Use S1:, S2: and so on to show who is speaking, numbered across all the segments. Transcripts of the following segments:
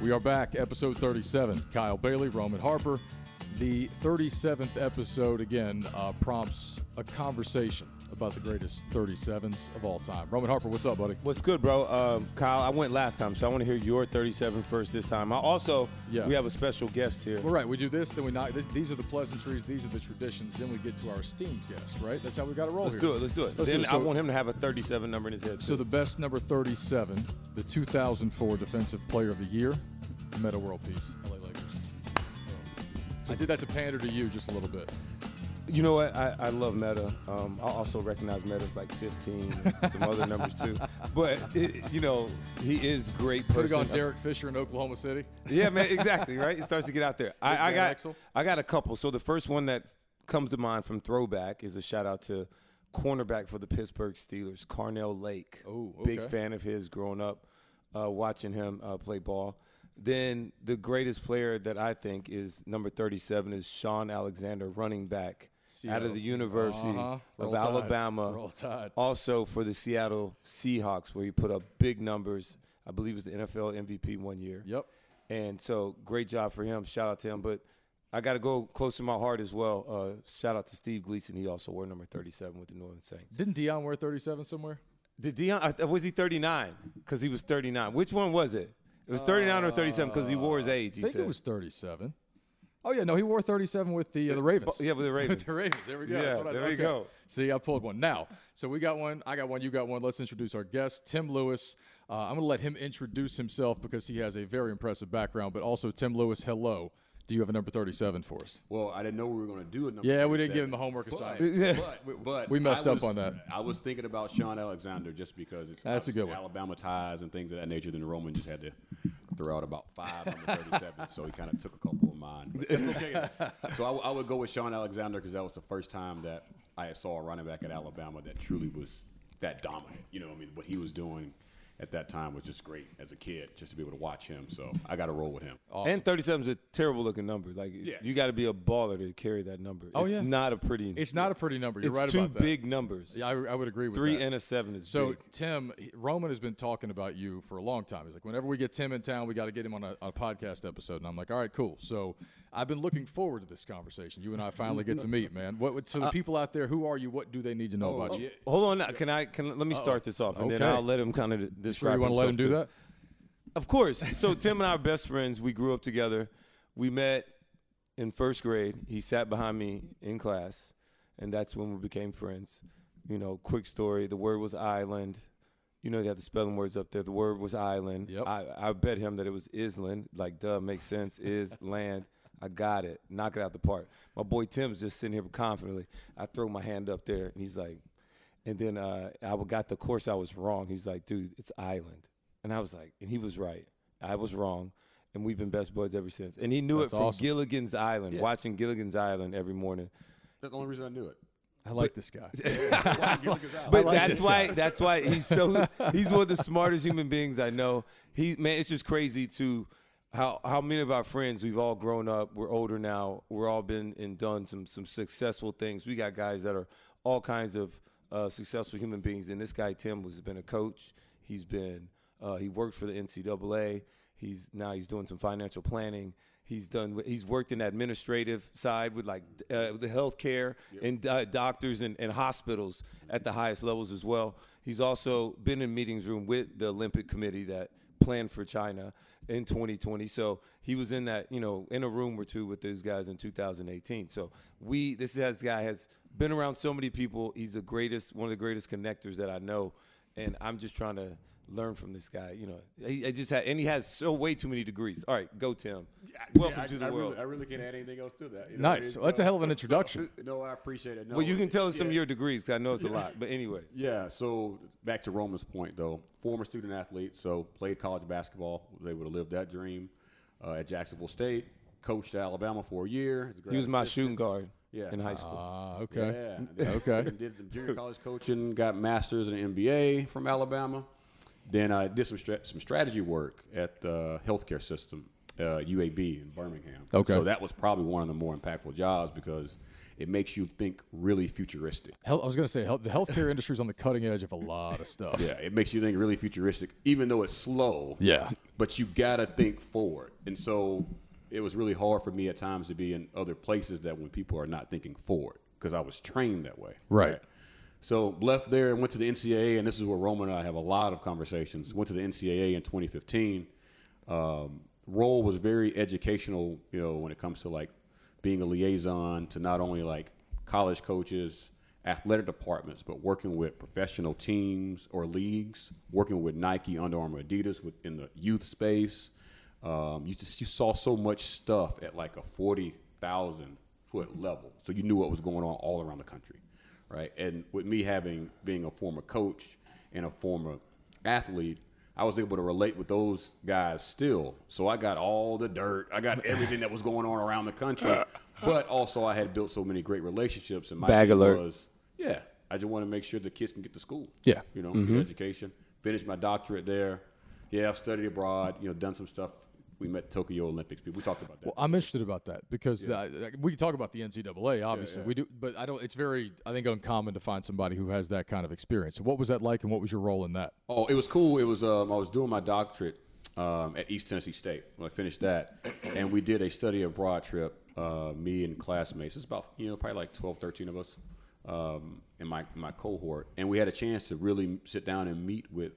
S1: We are back, episode 37. Kyle Bailey, Roman Harper. The 37th episode, again, uh, prompts a conversation about the greatest 37s of all time. Roman Harper, what's up, buddy?
S2: What's good, bro? Um, Kyle, I went last time, so I want to hear your 37 first this time. I also,
S1: Yeah.
S2: we have a special guest here.
S1: Well, right, we do this, then we knock. This, these are the pleasantries, these are the traditions. Then we get to our esteemed guest, right? That's how we got to roll
S2: Let's
S1: here.
S2: do it. Let's do it.
S1: Let's do
S2: then
S1: it.
S2: I want him to have a 37 number in his head.
S1: So the best number 37, the 2004 Defensive Player of the Year, Metta World Peace, LA Lakers. I did that to pander to you just a little bit.
S2: You know what? I, I love Metta. Um, I also recognize Metta's like 15, some other numbers too. But it, you know, he is great
S1: Could have gone Derek Fisher in Oklahoma City.
S2: Yeah, man, exactly, right? It starts to get out there. I, I got
S1: Exel.
S2: I got a couple. So the first one that comes to mind from throwback is a shout out to cornerback for the Pittsburgh Steelers, Carnell Lake.
S1: Oh,
S2: Big fan of his growing up, uh, watching him uh, play ball. Then the greatest player that I think is number 37 is Shaun Alexander, running back out of the University
S1: Uh-huh.
S2: Of
S1: Tide.
S2: Alabama.
S1: Roll Tide.
S2: Also for the Seattle Seahawks, where he put up big numbers. I believe he was the NFL MVP one year.
S1: Yep.
S2: And so great job for him. Shout out to him. But I got to go close to my heart as well. Uh, shout out to Steve Gleason. He also wore number 37 with the Northern Saints.
S1: Didn't Deion wear 37 somewhere?
S2: Did Deion, uh, was he 39? Because he was 39. Which one was it? It was 39 or 37 because he wore his age, he
S1: I think
S2: said.
S1: it was 37. Oh yeah, no, he wore 37 with the uh, the Ravens.
S2: yeah, with the Ravens.
S1: with the Ravens. There we go.
S2: Yeah,
S1: That's what I,
S2: there we
S1: okay.
S2: go.
S1: See, I pulled one. Now, so we got one. I got one. You got one. Let's introduce our guest, Tim Lewis. Uh, I'm going to let him introduce himself because he has a very impressive background. But also, Tim Lewis, hello. Do you have a number 37 for us?
S3: Well, I didn't know we were going to do a number.
S1: Yeah, we didn't give him the homework
S3: But-
S1: assignment.
S3: But, but
S1: We messed
S3: I
S1: up on that.
S3: I was thinking about Shaun Alexander just because it's
S1: That's a good one.
S3: Alabama ties and things of that nature. Then Roman just had to throw out about five number 37, so he kind of took a couple of mine. But okay. so I would go with Shaun Alexander because that was the first time that I saw a running back at Alabama that truly was that dominant. You know, what I mean, what he was doing at that time was just great as a kid, just to be able to watch him. So I got to roll with him.
S1: Awesome.
S2: And 37 is a terrible looking number. Like,
S3: Yeah.
S2: you got to be a baller to carry that number.
S1: Oh,
S2: it's
S1: yeah.
S2: not a pretty
S1: it's not a pretty number. You're
S2: It's
S1: right
S2: two
S1: about that.
S2: big numbers.
S1: Yeah, I, I would agree with
S2: Three
S1: that.
S2: and a seven is
S1: So
S2: big.
S1: Tim Roman has been talking about you for a long time. He's like, whenever we get Tim in town, we got to get him on a, on a podcast episode. And I'm like, all right, cool. So I've been looking forward to this conversation. You and I finally get to meet, man. What so the uh, people out there, who are you? What do they need to know oh, about you?
S2: Hold on, can I? Can let me start this off, and then I'll let him kind of
S1: Sure,
S2: describe.
S1: you want to let him do
S2: too.
S1: that?
S2: Of course. So Tim and I are best friends. We grew up together. We met in first grade. He sat behind me in class, and that's when we became friends. You know, quick story. The word was island. You know, they have the spelling words up there. The word was island.
S1: Yep.
S2: I, I bet him that it was island. Like, duh, makes sense. Is land. I got it. Knock it out the park. My boy Tim's just sitting here confidently. I throw my hand up there, and he's like, and then uh, I got the course I was wrong. He's like, dude, it's island. And I was like, and he was right. I was wrong. And we've been best buds ever since. And he knew
S1: That's
S2: it from
S1: awesome.
S2: Gilligan's Island,
S3: Yeah.
S2: watching Gilligan's Island every morning.
S3: That's the only reason I knew it.
S1: I like this guy.
S2: But
S1: like
S2: that's why
S1: guy.
S2: that's why he's so he's one of the smartest human beings I know. He man, it's just crazy to how how many of our friends we've all grown up. We're older now. We're all been and done some some successful things. We got guys that are all kinds of uh, successful human beings. And this guy Tim was been a coach. He's been uh, he worked for the NCAA. He's now he's doing some financial planning. He's done. He's worked in the administrative side with like uh, the healthcare and uh, doctors and, and hospitals at the highest levels as well. He's also been in meetings room with the Olympic Committee that planned for China in 2020. So he was in that, you know, in a room or two with those guys in 2018. So we, this guy has been around so many people. He's the greatest, one of the greatest connectors that I know, and I'm just trying to learn from this guy. You know, he, I just had, and he has so way too many degrees. All right, go Tim. Welcome
S3: Yeah, I-
S2: to the
S3: I
S2: world.
S3: Really, I really can't add anything else to that. you know,
S1: Nice.
S3: it's,
S1: Well, that's a hell of an
S3: so-
S1: introduction.
S3: no, I appreciate it. No,
S2: well, you can tell us some of
S3: yeah.
S2: your degrees 'cause I know it's a lot. But anyway,
S3: Yeah, so back to Roman's point though, former student athlete, so played college basketball, was able to live that dream uh, at Jacksonville State, coached at Alabama for a year. a
S2: he was my
S3: assistant.
S2: shooting guard
S3: Yeah.
S2: in high school.
S1: Ah, okay.
S3: Yeah.
S1: Okay.
S3: Did some junior college coaching, got masters in MBA from Alabama. Then I did some stra- some strategy work at the healthcare system, uh, UAB in Birmingham.
S1: Okay.
S3: So that was probably one of the more impactful jobs because it makes you think really futuristic.
S1: Hell, I was going to say health, the healthcare industry is on the cutting edge of a lot of stuff.
S3: Yeah, it makes you think really futuristic, even though it's slow.
S1: Yeah.
S3: But you gotta think forward, and so it was really hard for me at times to be in other places that when people are not thinking forward, because I was trained that way.
S1: Right.
S3: So left there and went to the NCAA, and this is where Roman and I have a lot of conversations. Went to the NCAA in 2015. Um, role was very educational, you know, when it comes to like being a liaison to not only like college coaches, athletic departments, but working with professional teams or leagues, working with Nike, Under Armour, Adidas within the youth space. Um, you just you saw so much stuff at like a forty thousand foot level, so you knew what was going on all around the country, right? And with me having being a former coach and a former athlete, I was able to relate with those guys still. So I got all the dirt, I got everything that was going on around the country, uh-huh. but also I had built so many great relationships. And my
S2: Bag alert.
S3: was, yeah, I just want to make sure the kids can get to school.
S1: Yeah.
S3: you know, mm-hmm. get education. Finished my doctorate there. Yeah, I've studied abroad. You know, done some stuff. We met Tokyo Olympics. people. We talked about that.
S1: Well, I'm interested about that because the, we can talk about the NCAA, obviously
S3: yeah.
S1: we do, but I don't. It's very, I think, uncommon to find somebody who has that kind of experience. So, what was that like, and what was your role in that?
S3: Oh, it was cool. It was um, I was doing my doctorate um, at East Tennessee State when I finished that, and we did a study abroad trip. Uh, me and classmates. It's about you know probably like 12, 13 of us um, in my my cohort, and we had a chance to really sit down and meet with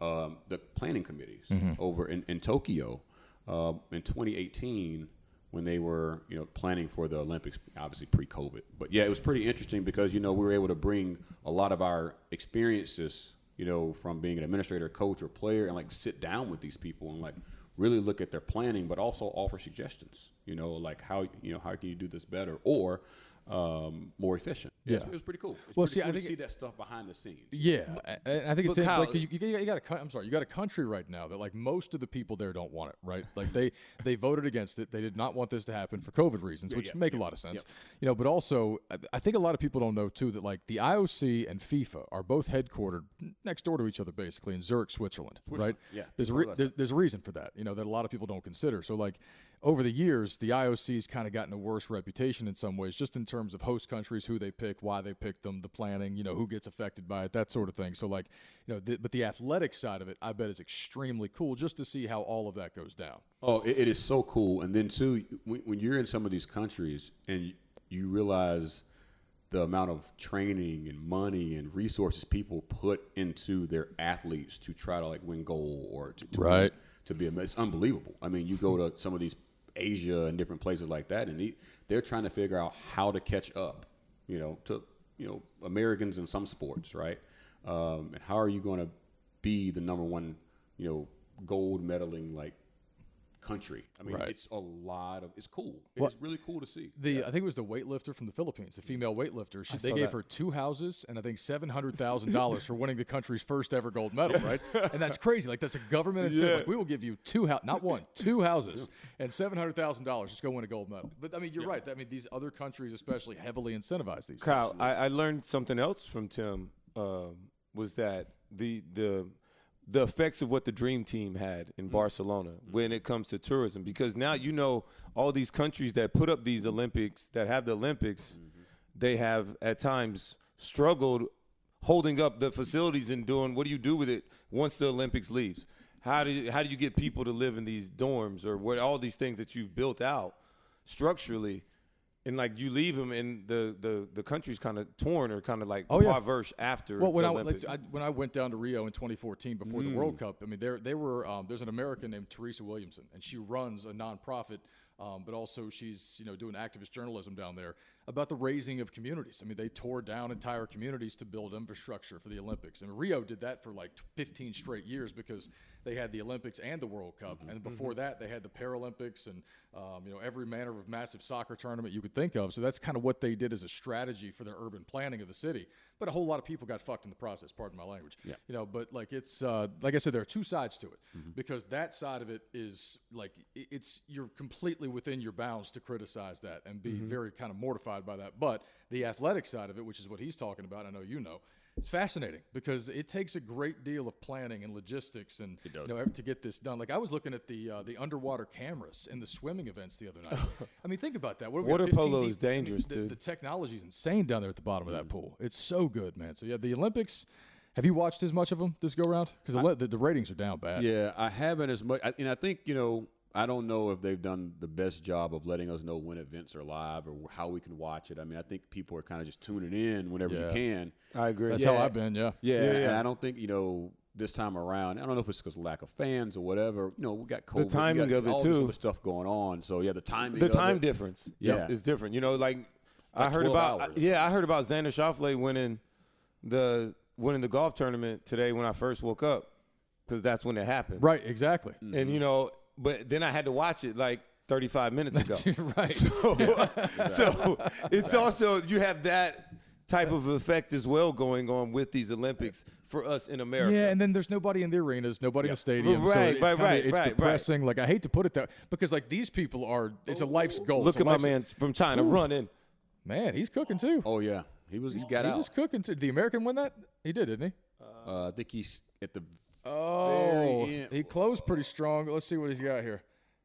S3: um, the planning committees over in, in Tokyo uh, in 2018 when they were you know planning for the Olympics, obviously pre-COVID. But yeah, it was pretty interesting because you know we were able to bring a lot of our experiences, you know, from being an administrator, coach, or player, and like sit down with these people and like really look at their planning, but also offer suggestions. You know, like how you know how can you do this better or um, more efficient.
S1: Yeah.
S3: it was, it was pretty cool. Was
S1: Well,
S3: pretty
S1: see, I
S3: cool to
S1: think
S3: see
S1: it-
S3: that stuff behind the scenes.
S1: Yeah, and I think it's
S2: Kyle-
S1: like you, you, you got a. I'm sorry, you got a country right now that like most of the people there don't want it, right? Like they they voted against it. They did not want this to happen for COVID reasons, which
S3: yeah,
S1: make a lot of sense. You know, but also I- I think a lot of people don't know too that like the IOC and FIFA are both headquartered next door to each other, basically in Zurich, Switzerland, right?
S3: yeah.
S1: There's a re- there's, there's a reason for that, you know, that a lot of people don't consider. So like over the years, the IOC's kind of gotten a worse reputation in some ways, just in terms of host countries, who they pick, why they pick them, the planning, you know, who gets affected by it, that sort of thing. So like, you know, the, but the athletic side of it, I bet is extremely cool just to see how all of that goes down.
S3: Oh, it, it is so cool. And then too, when, when you're in some of these countries and you, realize the amount of training and money and resources people put into their athletes to try to like win gold or to, to
S1: Right.
S3: to be a it's unbelievable. I mean, you go to some of these Asia and different places like that, and they, they're trying to figure out how to catch up, you know, to you know Americans in some sports, right? Um, and how are you going to be the number one, you know, gold medaling like country? I mean,
S1: Right.
S3: it's a lot of it's cool. It's really cool to see.
S1: The I think it was the weightlifter from the Philippines, the female weightlifter. She, they gave
S2: that.
S1: her two houses and I think seven hundred thousand dollars for winning the country's first ever gold medal. Right, and that's crazy. Like that's a government incentive.
S2: Yeah.
S1: Like we will give you two house, not one, two houses, and seven hundred thousand dollars. Just go win a gold medal. But I mean, you're right. I mean, these other countries especially heavily incentivize these.
S2: Kyle. I, I learned something else from Tim. Um, was that the the the effects of what the dream team had in mm. Barcelona mm. when it comes to tourism? Because now you know all these countries that put up these Olympics, that have the Olympics, mm-hmm. they have at times struggled holding up the facilities and doing what do you do with it once the Olympics leaves? How do you, how do you get people to live in these dorms or what all these things that you've built out structurally? And like you leave them, and the the the country's kind of torn or kind of like
S1: Oh, yeah.
S2: impoverished after
S1: Well, when I, like, I when I went down to Rio in 2014 before the World Cup, I mean, there they were. Um, there's an American named Theresa Williamson, and she runs a nonprofit, um, but also she's you know doing activist journalism down there about the razing of communities. I mean, they tore down entire communities to build infrastructure for the Olympics, and Rio did that for like 15 straight years because they had the Olympics and the World Cup, and before that they had the Paralympics and um, you know every manner of massive soccer tournament you could think of. So that's kind of what they did as a strategy for their urban planning of the city. But a whole lot of people got fucked in the process. Pardon my language.
S3: Yeah.
S1: You know, but like it's uh, like I said, there are two sides to it because that side of it is like it's you're completely within your bounds to criticize that and be very kind of mortified by that. But the athletic side of it, which is what he's talking about, I know you know. it's fascinating because it takes a great deal of planning and logistics and you know to get this done. Like I was looking at the uh, the underwater cameras in the swimming events the other night. I mean, think about that. What, do we got,
S2: Water polo
S1: deep?
S2: is dangerous,
S1: I mean, the,
S2: dude.
S1: The technology is insane down there at the bottom
S3: Mm.
S1: of that pool. It's so good, man. So yeah, the Olympics. Have you watched as much of them this go round? Because the, the, the ratings are down bad.
S3: Yeah, I haven't as much, I, and I think you know, I don't know if they've done the best job of letting us know when events are live or how we can watch it. I mean, I think people are kind of just tuning in whenever
S1: Yeah.
S3: you can.
S2: I agree.
S1: That's
S3: Yeah.
S1: how I've been. Yeah.
S3: Yeah,
S2: Yeah,
S3: and. I don't think you know this time around. I don't know if it's because of lack of fans or whatever. You know, we got COVID, we
S2: timing
S3: got
S2: of it, too.
S3: This stuff going on. So yeah, the timing.
S2: the
S3: of
S2: time
S3: it,
S2: difference
S3: Yeah.
S2: is, is different. You know, like, I heard about
S3: hours.
S2: yeah, I heard about Xander Schauffele winning the winning the golf tournament today when I first woke up because that's when it happened.
S1: Right. Exactly. Mm-hmm.
S2: And you know, but then I had to watch it like 35 minutes ago.
S1: right.
S2: So, so it's also you have that type of effect as well going on with these Olympics for us in America.
S1: Yeah, and then there's nobody in the arenas, nobody in the stadium. so
S2: Right,
S1: it's
S2: right,
S1: kinda,
S2: right,
S1: It's
S2: right,
S1: depressing. Like I hate to put it that because like these people are. It's a life's goal.
S2: Look
S1: It's
S2: at my man from China running.
S1: Man, he's cooking too.
S3: Oh yeah, he was. He got
S1: he
S3: out.
S1: He was cooking too. Did the American win that? He did, didn't he?
S3: uh, I think he's at the.
S1: Oh, he closed pretty strong. Let's see what he's got here.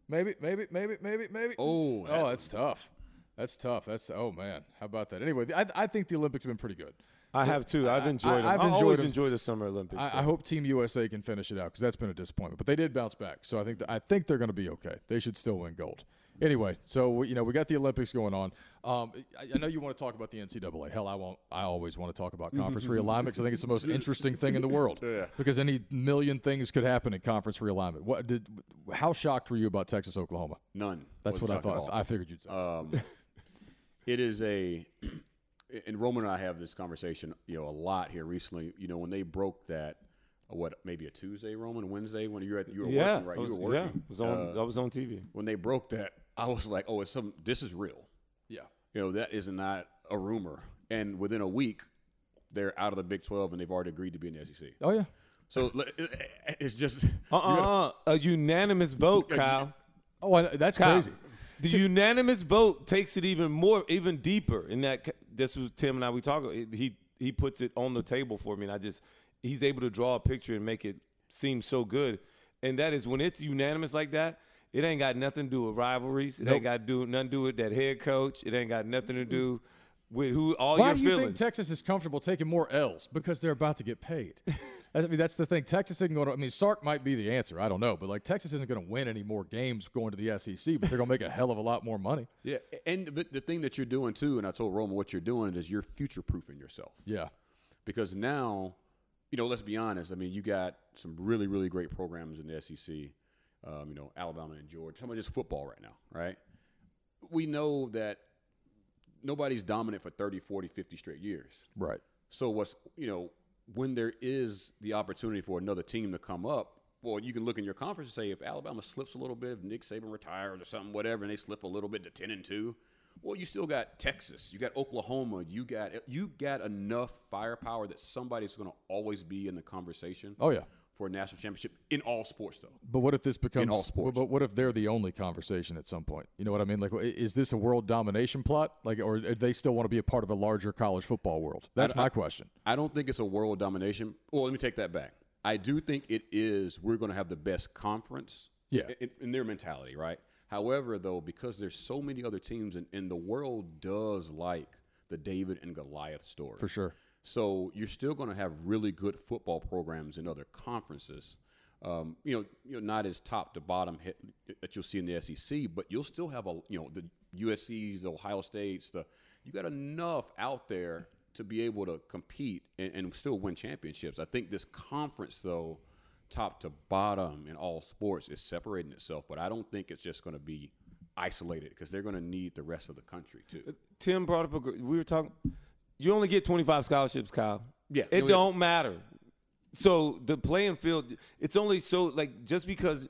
S1: Maybe, maybe, maybe, maybe, maybe.
S3: Oh, oh that-
S1: oh, that's tough. That's tough. That's oh man, how about that? Anyway, I, I think the Olympics have been pretty good.
S2: I have too. I've enjoyed them.
S1: I've
S2: I
S1: enjoyed
S2: always
S1: them.
S2: enjoy the Summer Olympics.
S1: I,
S2: so.
S1: I hope Team USA can finish it out because that's been a disappointment. But they did bounce back, so I think I think they're going to be okay. They should still win gold. Anyway, so we- you know we got the Olympics going on. Um, I, I know you want to talk about the NCAA. Hell, I won't. I always want to talk about conference realignment because I think it's the most interesting thing in the world. Yeah. Because any million things could happen in conference realignment. What did? How shocked were you about Texas Oklahoma?
S3: None.
S1: That's what I
S3: Wasn't shocked at
S1: thought. I figured you'd say.
S3: Um, it is a, and Roman and I have this conversation, you know, a lot here recently. You know, when they broke that, uh, what maybe a Tuesday, Roman, Wednesday, when you were at, you were
S2: yeah,
S3: working, right?
S2: I was,
S3: you were
S2: yeah,
S3: working.
S2: I was on.
S3: Uh,
S2: I was on TV.
S3: when they broke that, I was like, oh, it's some. This is real.
S1: yeah.
S3: You know, that is not a rumor. And within a week, they're out of the Big Twelve, and they've already agreed to be in the SEC.
S1: Oh yeah.
S3: So it's just
S2: Uh uh A unanimous vote, Kyle.
S1: Oh, I, that's
S2: Kyle.
S1: crazy.
S2: The unanimous vote takes it even more, even deeper. In that, this was Tim and I. We talk. He he puts it on the table for me, and I just he's able to draw a picture and make it seem so good. And that is when it's unanimous like that. It ain't got nothing to do with rivalries. It
S1: Nope.
S2: ain't got to do nothing to do with that head coach. It ain't got nothing to do with who all
S1: Why
S2: your
S1: do you
S2: feelings.
S1: think Texas is comfortable taking more L's? Because they're about to get paid. I mean, that's the thing. Texas isn't going to. I mean, Sark might be the answer. I don't know, but like Texas isn't going to win any more games going to the SEC, but they're going to make a hell of a lot more money.
S3: yeah. And but the thing that you're doing too, and I told Roman what you're doing is you're future proofing yourself.
S1: Yeah,
S3: because now, you know, let's be honest. I mean, you got some really, really great programs in the SEC. Um, you know, Alabama and Georgia. Some of just football right now, right? We know that nobody's dominant for 30, 40, 50 straight years.
S1: right.
S3: So what's you know when there is the opportunity for another team to come up, well, you can look in your conference and say if Alabama slips a little bit, if Nick Saban retires or something, whatever, and they slip a little bit to ten and two, well, you still got Texas, you got Oklahoma, you got you got enough firepower that somebody's going to always be in the conversation
S1: Oh yeah.
S3: For a national championship in all sports, though.
S1: But what if this becomes?
S3: in all sports.
S1: But what if they're the only conversation at some point? You know what I mean? Like, is this a world domination plot? Like, or do they still want to be a part of a larger college football world? That's my question.
S3: I don't think it's a world domination. Well, let me take that back. I do think it is. We're going to have the best conference.
S1: Yeah.
S3: In, in their mentality, right? However, though, because there's so many other teams, and, and the world does like the David and Goliath story
S1: For sure.
S3: So you're still going to have really good football programs in other conferences. Um, you know, you know, not as top to bottom hit that you'll see in the SEC, but you'll still have a you know the USC's, the Ohio States, the you got enough out there to be able to compete and, and still win championships. I think this conference though, top to bottom in all sports, is separating itself, but I don't think it's just going to be isolated because they're going to need the rest of the country too.
S2: Tim brought up a. We were talking. You only get 25 scholarships, Kyle.
S3: Yeah,
S2: It don't matter. So the playing field, it's only so like just because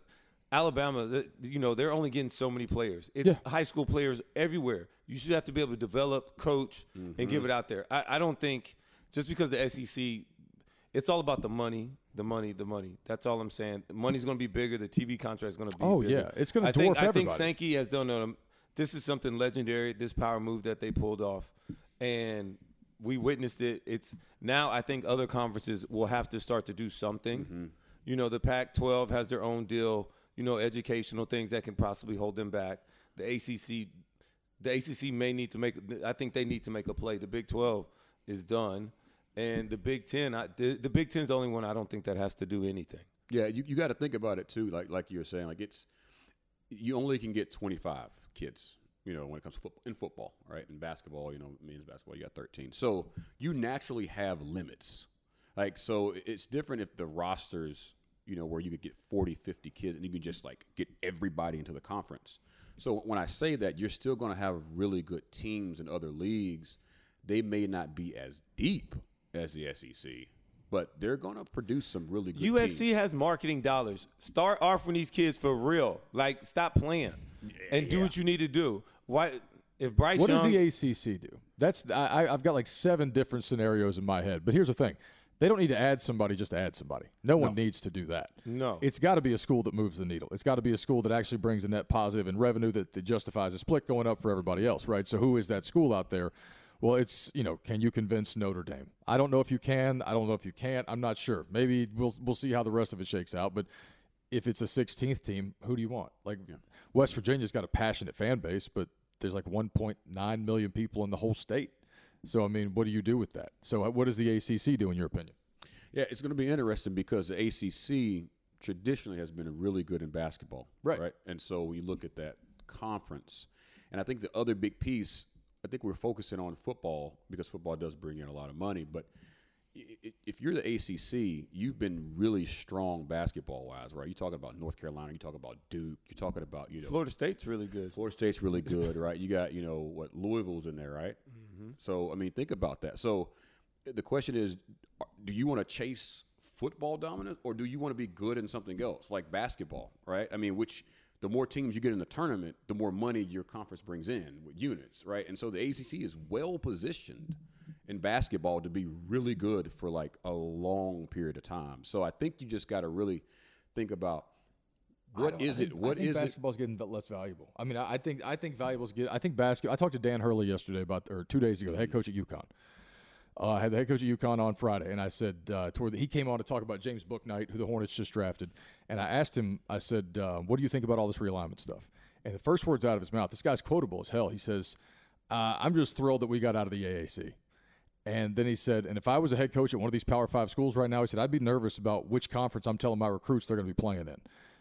S2: Alabama, uh, you know, they're only getting so many players. It's
S1: Yeah.
S2: high school players everywhere. You should have to be able to develop, coach, and give it mm-hmm. out there. I, I don't think just because the SEC, it's all about the money, the money, the money. That's all I'm saying. The money's going to be bigger. The TV contract is going to be.
S1: Oh,
S2: bigger.
S1: yeah. It's gonna
S2: I think,
S1: dwarf
S2: I think. Sankey has done. A, this is something legendary. This power move that they pulled off, and we witnessed it. It's now I think other conferences will have to start to do something.
S3: Mm-hmm.
S2: You know, the Pac-12 has their own deal. You know, educational things that can possibly hold them back. The ACC, the ACC may need to make. I think they need to make a play. The Big 12 is done, and the Big Ten. I, the, the Big Ten is the only one I don't think that has to do anything.
S3: Yeah, you, you got to think about it too. Like like you were saying, like it's you only can get 25 kids. You know, when it comes to football, in football, right? In basketball, you know, men's basketball, you got 13. So you naturally have limits. Like, so it's different if the rosters, you know, where you could get 40, 50 kids and you can just like get everybody into the conference. So when I say that, you're still going to have really good teams in other leagues. They may not be as deep as the SEC, but they're going to produce some really good
S2: USC
S3: teams.
S2: has marketing dollars. Start offering these kids for real. Like, stop playing and do
S3: yeah.
S2: what you need to do. Why? If Bryce
S1: What
S2: Young,
S1: does the ACC do? That's I, I've got like seven different scenarios in my head. But here's the thing: they don't need to add somebody just to add somebody. No, one needs to do that.
S2: No.
S1: it's got to be a school that moves the needle. It's got to be a school that actually brings a net positive and revenue that, that justifies a split going up for everybody else, right? So who is that school out there? Well, it's you know, can you convince Notre Dame? I don't know if you can. I don't know if you can't. I'm not sure. Maybe we'll we'll see how the rest of it shakes out. But if it's a 16th team, who do you want? Like West Virginia's got a passionate fan base, but there's like 1.9 million people in the whole state. So I mean, what do you do with that? So uh, what does the ACC do in your opinion?
S3: Yeah, it's going to be interesting because the ACC traditionally has been really good in basketball,
S1: Right.
S3: Right, and so we look at that conference, and I think the other big piece, I think we're focusing on football because football does bring in a lot of money, but if you're the ACC, you've been really strong basketball wise, right? You're talking about North Carolina, you're talking about Duke, you're talking about you know
S2: Florida State's really good.
S3: Florida State's really good, right? You got, you know, what Louisville's in there, right?
S2: Mm-hmm.
S3: So, I mean, think about that. So, the question is, do you want to chase football dominance, or do you want to be good in something else, like basketball, right? I mean, which the more teams you get in the tournament, the more money your conference brings in with units, right? And so the ACC is well positioned in basketball to be really good for like a long period of time. So I think you just got to really think about what is it? What
S1: I think
S3: is it?
S1: basketball's getting less valuable. I mean, I, I think I think valuables get. I think basketball. I talked to Dan Hurley yesterday about, or two days ago, the head coach at UConn. Uh, I had the head coach at UConn on Friday, and I said uh, toward the, he came on to talk about James Bouknight, who the Hornets just drafted, and I asked him. I said, uh, "What do you think about all this realignment stuff?" And the first words out of his mouth, this guy's quotable as hell. He says, uh, "I'm just thrilled that we got out of the AAC." And then he said, and if I was a head coach at one of these Power Five schools right now, he said, I'd be nervous about which conference I'm telling my recruits they're going to be playing in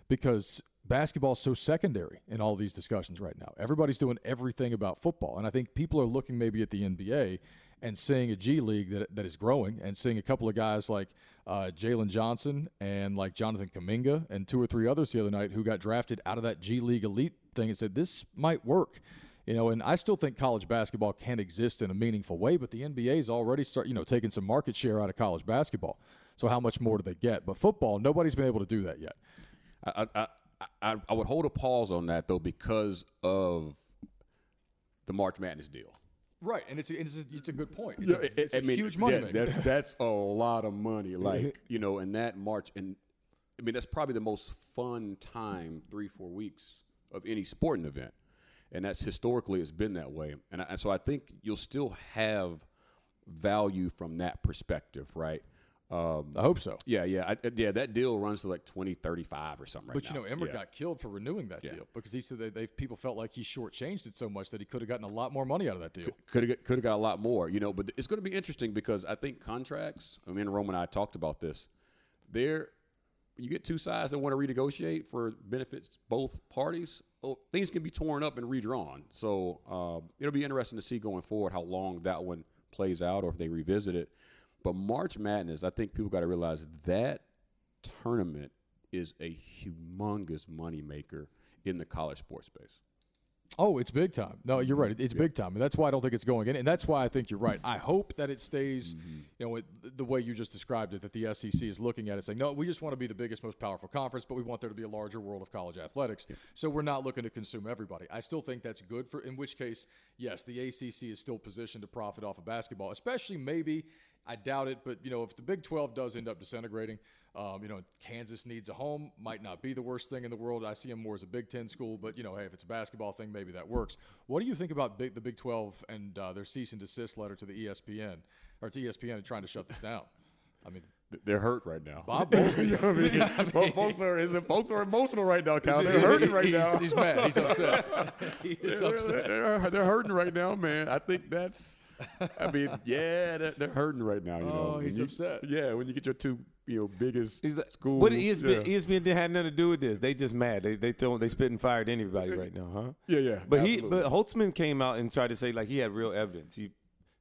S1: because basketball's so secondary in all these discussions right now. Everybody's doing everything about football. And I think people are looking maybe at the NBA and seeing a G League that, that is growing and seeing a couple of guys like uh, Jalen Johnson and like Jonathan Kuminga and two or three others the other night who got drafted out of that G League elite thing and said, this might work. You know, and I still think college basketball can exist in a meaningful way, but the NBA's already start, you know, taking some market share out of college basketball. So how much more do they get? But football, nobody's been able to do that yet.
S3: I, I, I, I would hold a pause on that though because of the March Madness deal.
S1: Right, and it's a, it's a, it's a good point. It's a, it's a
S3: I mean,
S1: huge money
S3: yeah. That's that's a lot of money. Like you know, in that March, and I mean that's probably the most fun time, three four weeks of any sporting event, and that's historically it's been that way. And, I, and so I think you'll still have value from that perspective, right? Um,
S1: I hope so.
S3: yeah, yeah, I, yeah. That deal runs to like twenty thirty five or something. Right
S1: But you know, Emmert
S3: Yeah.
S1: got killed for renewing that
S3: Yeah.
S1: deal because he said that they people felt like he shortchanged it so much that he could have gotten a lot more money out of that deal.
S3: could have could have got a lot more, you know. But it's going to be interesting because I think contracts. I mean, Roman and I talked about this. There, you get two sides that want to renegotiate for benefits both parties. Oh, things can be torn up and redrawn. So um, it'll be interesting to see going forward how long that one plays out or if they revisit it. But March Madness, I think people got to realize that tournament is a humongous moneymaker in the college sports space.
S1: Oh, it's big time. No, you're mm-hmm. right. It's big time, and that's why I don't think it's going in. And that's why I think you're right. I hope that it stays, mm-hmm. you know, the way you just described it. That the SEC is looking at it, saying, "No, we just want to be the biggest, most powerful conference, but we want there to be a larger world of college athletics. So we're not looking to consume everybody." I still think that's good for. In which case, yes, the ACC is still positioned to profit off of basketball, especially maybe. I doubt it, but you know, if the Big 12 does end up disintegrating, Um, you know, Kansas needs a home. Might not be the worst thing in the world. I see them more as a Big Ten school, but you know, hey, if it's a basketball thing, maybe that works. What do you think about big, the Big 12 and uh, their cease and desist letter to the ESPN or to ESPN and trying to shut this down? I mean,
S3: They're hurt right now.
S1: Bob Bowlesby.
S3: you know what I mean? Folks- are is folks are emotional right now, Cal. They're hurting right
S1: he's,
S3: now.
S1: he's mad. He's upset. he is
S3: They're,
S1: upset.
S3: they're- they're hurting right now, man. I think that's. I mean, yeah, they're, they're hurting right now. You know,
S1: Oh, he's
S3: you-
S1: upset.
S3: Yeah, when you get your two, you know, biggest
S2: He's like,
S3: schools.
S2: What E ESPN,
S3: yeah.
S2: ESPN didn't have nothing to do with this. They just mad. They they throw, they spit and fired anybody right now, huh?
S3: Yeah, yeah.
S2: But he but Holtzman came out and tried to say like he had real evidence. He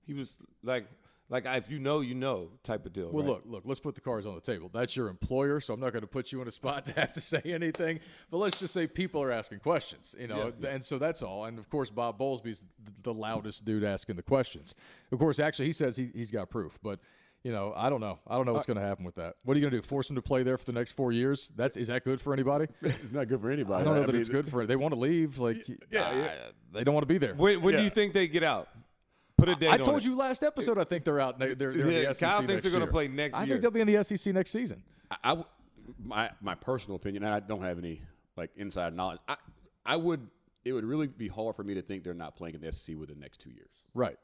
S2: he was like like if you know you know type of deal.
S1: Well,
S2: right?
S1: look, look. Let's put the cards on the table. That's your employer, so I'm not going to put you in a spot to have to say anything. But let's just say people are asking questions, you know, and so that's all. And of course, Bob Bowlesby's the loudest dude asking the questions. Of course, actually, he says he, he's got proof, but. You know, I don't know. I don't know what's going to happen with that. What are you going to do? Force him to play there for the next four years? That's is that good for anybody?
S3: it's not good for anybody.
S1: I don't know that
S3: mean,
S1: it's good for it. They want to leave. Like,
S3: yeah, yeah.
S1: uh, they don't want to be there.
S2: When, when do you think they get out? Put a date
S1: I
S2: on
S1: told
S2: it.
S1: you last episode. I think they're out. They're, they're in
S2: Yeah,
S1: the SEC
S2: Kyle thinks
S1: next
S2: they're gonna play next
S1: I
S2: year.
S1: think they'll be in the SEC next season.
S3: I, I w- my my personal opinion, and I don't have any like inside knowledge. I I would it would really be hard for me to think they're not playing in the SEC within the next two years.
S1: Right.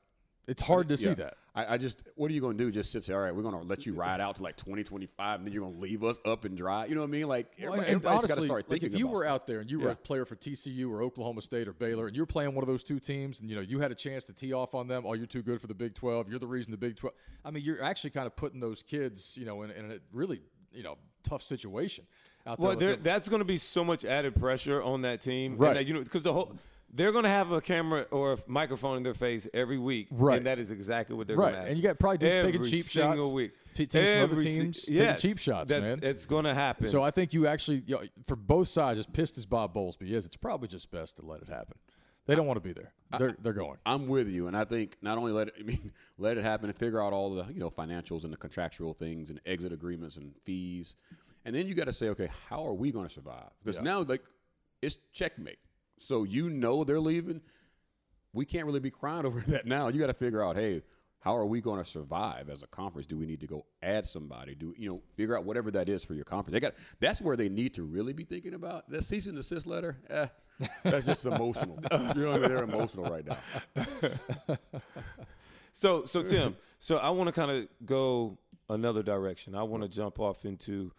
S1: It's hard to see that.
S3: I, I just, what are you going to do? Just sit there, all right, we're going to let you ride out to like 2025, and then you're going to leave us up and dry. You know what I mean? Like, everybody,
S1: and
S3: everybody's got to
S1: honestly,
S3: start
S1: like
S3: thinking
S1: if you
S3: about
S1: were
S3: stuff.
S1: out there and you were
S3: Yeah.
S1: a player for TCU or Oklahoma State or Baylor, and you're playing one of those two teams, and you know you had a chance to tee off on them, oh, you're too good for the Big 12. You're the reason the Big 12. I mean, you're actually kind of putting those kids, you know, in, in a really, you know, tough situation out there.
S2: Well, there, that's going to be so much added pressure on that team,
S1: Right.
S2: That, you know, because the whole they're going to have a camera or a microphone in their face every week,
S1: Right.
S2: And that is exactly what they're
S1: Right,
S2: going to ask.
S1: and you got probably dudes taking
S2: Every
S1: cheap
S2: single
S1: shots.
S2: Week.
S1: Te- teams from other
S2: Every si-
S1: teams taking cheap shots,
S2: that's,
S1: man.
S2: It's going to happen.
S1: so I think you actually, you know, for both sides, as pissed as Bob Bowlesby is, it's probably just best to let it happen. They don't want to be there. They're, they're going.
S3: I'm with you, and I think not only let it, I mean, let it happen and figure out all the you know financials and the contractual things and exit agreements and fees, and then you got to say, okay, how are we going to survive? Because
S1: Yeah.
S3: now like it's checkmate. So you know they're leaving. We can't really be crying over that now. You got to figure out, hey, how are we going to survive as a conference? Do we need to go add somebody? Do you know figure out whatever that is for your conference? They got that's where they need to really be thinking about that cease and desist letter. Eh, that's just emotional. you know, they're emotional right now.
S2: So, so Tim, so I want to kind of go another direction. I want to jump off into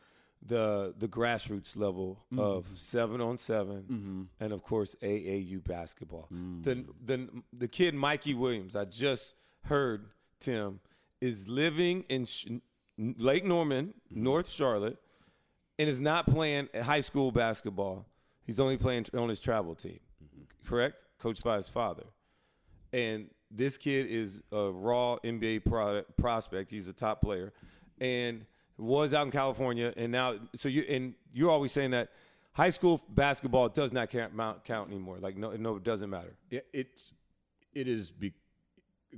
S2: the the grassroots level mm-hmm. of seven on 7 mm-hmm. and of course AAU basketball. Mm. The the the kid Mikey Williams, I just heard Tim is living in Sh- Lake Norman, mm-hmm. North Charlotte, and is not playing high school basketball. He's only playing on his travel team. Correct? Coached by his father and this kid is a raw NBA pro- prospect. He's a top player, and was out in California, and now so you and you're always saying that high school basketball does not count, count anymore. Like no, no, it doesn't matter.
S3: It, it's it is be,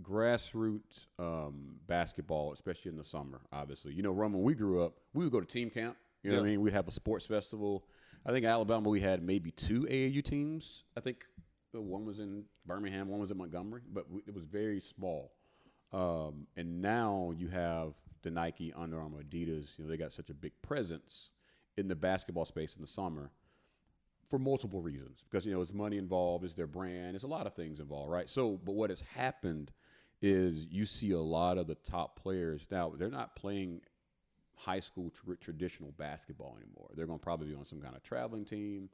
S3: grassroots um, basketball, especially in the summer. Obviously, you know, Roman. When we grew up, we would go to team camp. You know what I mean? We'd have a sports festival. I think Alabama we had maybe two AAU teams. I think one was in Birmingham, one was in Montgomery, but we, it was very small. Um, and now you have the Nike, Under Armour, Adidas. You know, they got such a big presence in the basketball space in the summer for multiple reasons because you know it's money involved it's their brand there's a lot of things involved right so but what has happened is you see a lot of the top players now they're not playing high school tr- traditional basketball anymore they're going to probably be on some kind of traveling team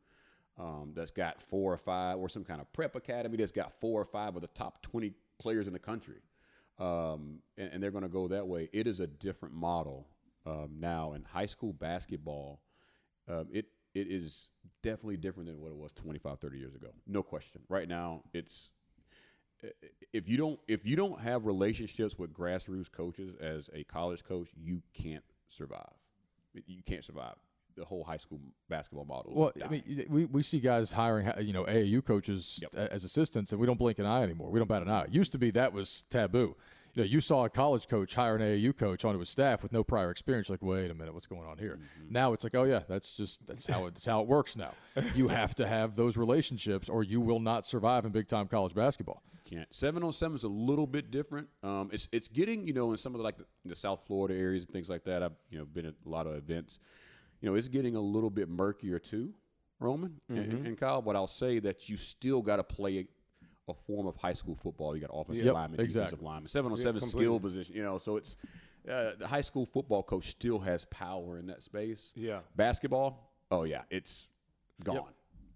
S3: um, that's got four or five or some kind of prep academy that's got four or five of the top 20 players in the country um, and, and they're going to go that way. It is a different model um, now in high school basketball um, it it is definitely different than what it was 25 30 years ago. No question. Right now it's if you don't if you don't have relationships with grassroots coaches as a college coach you can't survive. You can't survive the whole high school basketball model
S1: Well, I mean, we, we see guys hiring, you know, AAU coaches
S3: Yep.
S1: as assistants, and we don't blink an eye anymore. We don't bat an eye. It used to be that was taboo. you know, you saw a college coach hire an AAU coach onto his staff with no prior experience. Like, wait a minute, what's going on here?
S3: Mm-hmm.
S1: Now it's like, oh yeah, that's just that's how it, that's how it works now. you have to have those relationships, or you will not survive in big time college basketball.
S3: Can't. Seven on seven is a little bit different. Um, it's it's getting you know in some of the like the, the South Florida areas and things like that. I've you know been at a lot of events. You know, it's getting a little bit murkier too, Roman and, and Kyle. But I'll say that you still got to play a, a form of high school football. You got offensive
S1: Yep,
S3: lineman,
S1: exactly.
S3: defensive lineman, seven on seven skill position. You know, so it's uh, the high school football coach still has power in that space.
S2: Yeah.
S3: Basketball, oh yeah, it's gone,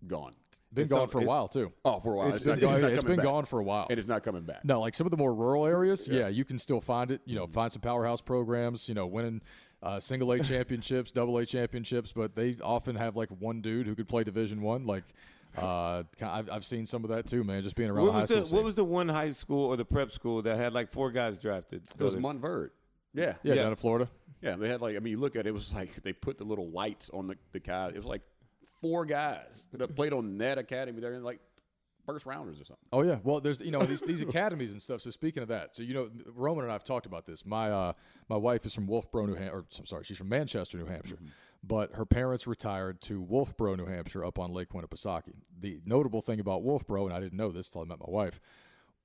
S3: gone.
S1: Been gone for a while too.
S3: Oh, for a while.
S1: It's
S3: It's,
S1: been,
S3: not,
S1: gone,
S3: it's
S1: it's been gone for a while.
S3: And It is not coming back.
S1: No, like some of the more rural areas, yeah, you can still find it. You know, find some powerhouse programs. You know, winning uh, single A championships, double A championships, but they often have like one dude who could play Division One. Like, uh, I've, I've seen some of that too, man. Just being around
S2: What
S1: high
S2: was
S1: school
S2: the
S1: scene.
S2: what was the one high school or the prep school that had like four guys drafted?
S3: It was Montverde. Yeah.
S1: yeah,
S2: yeah.
S1: down in Florida.
S3: Yeah, they had like I mean, you look at it, it was like they put the little lights on the the guy. It was like four guys that played on that academy. They're like first rounders or something.
S1: Oh yeah, well, there's you know these these academies and stuff. So speaking of that, so you know Roman and I have talked about this. My uh, my wife is from Wolfeboro, New Hampshire. Or I'm sorry, she's from Manchester, New Hampshire. But her parents retired to Wolfeboro, New Hampshire, up on Lake Winnipesaukee. The notable thing about Wolfeboro, and I didn't know this till I met my wife,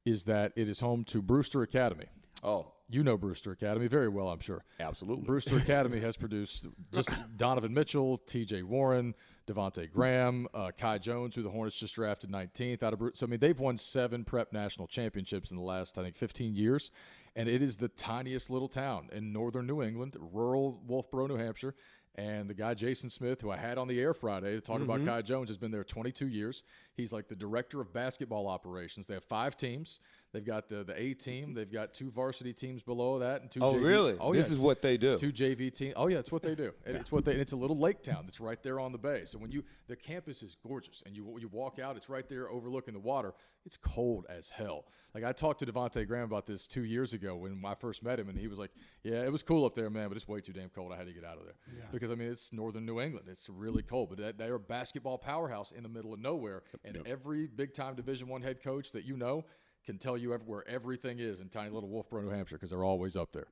S1: is that it is home to Brewster Academy.
S3: Oh,
S1: You know Brewster Academy very well, I'm sure.
S3: absolutely.
S1: Brewster Academy has produced just Donovan Mitchell, T.J. Warren, Devonte Graham, uh, Kai Jones, who the Hornets just drafted 19th out of Brewster. So I mean, they've won seven prep national championships in the last, I think, 15 years, and it is the tiniest little town in northern New England, rural Wolfeboro, New Hampshire. And the guy Jason Smith, who I had on the air Friday to talk about Kai Jones, has been there 22 years. He's like the director of basketball operations. They have five teams. They've got the the A team. They've got two varsity teams below that, and two.
S2: Oh,
S1: JV
S2: really?
S1: Oh,
S2: This
S1: yeah,
S2: is what they do.
S1: Two JV teams. Oh yeah, it's what they do. And It's what they. And it's a little lake town that's right there on the bay. So when you the campus is gorgeous, and you you walk out, it's right there overlooking the water. It's cold as hell. Like I talked to Devonte Graham about this two years ago when I first met him, and he was like, "Yeah, it was cool up there, man, but it's way too damn cold. I had to get out of there because I mean it's northern New England. It's really cold, but they- they're a basketball powerhouse in the middle of nowhere, and every big time Division One head coach that you know." Can tell you where everything is in tiny little Wolfeboro, New Hampshire, because they're always up there.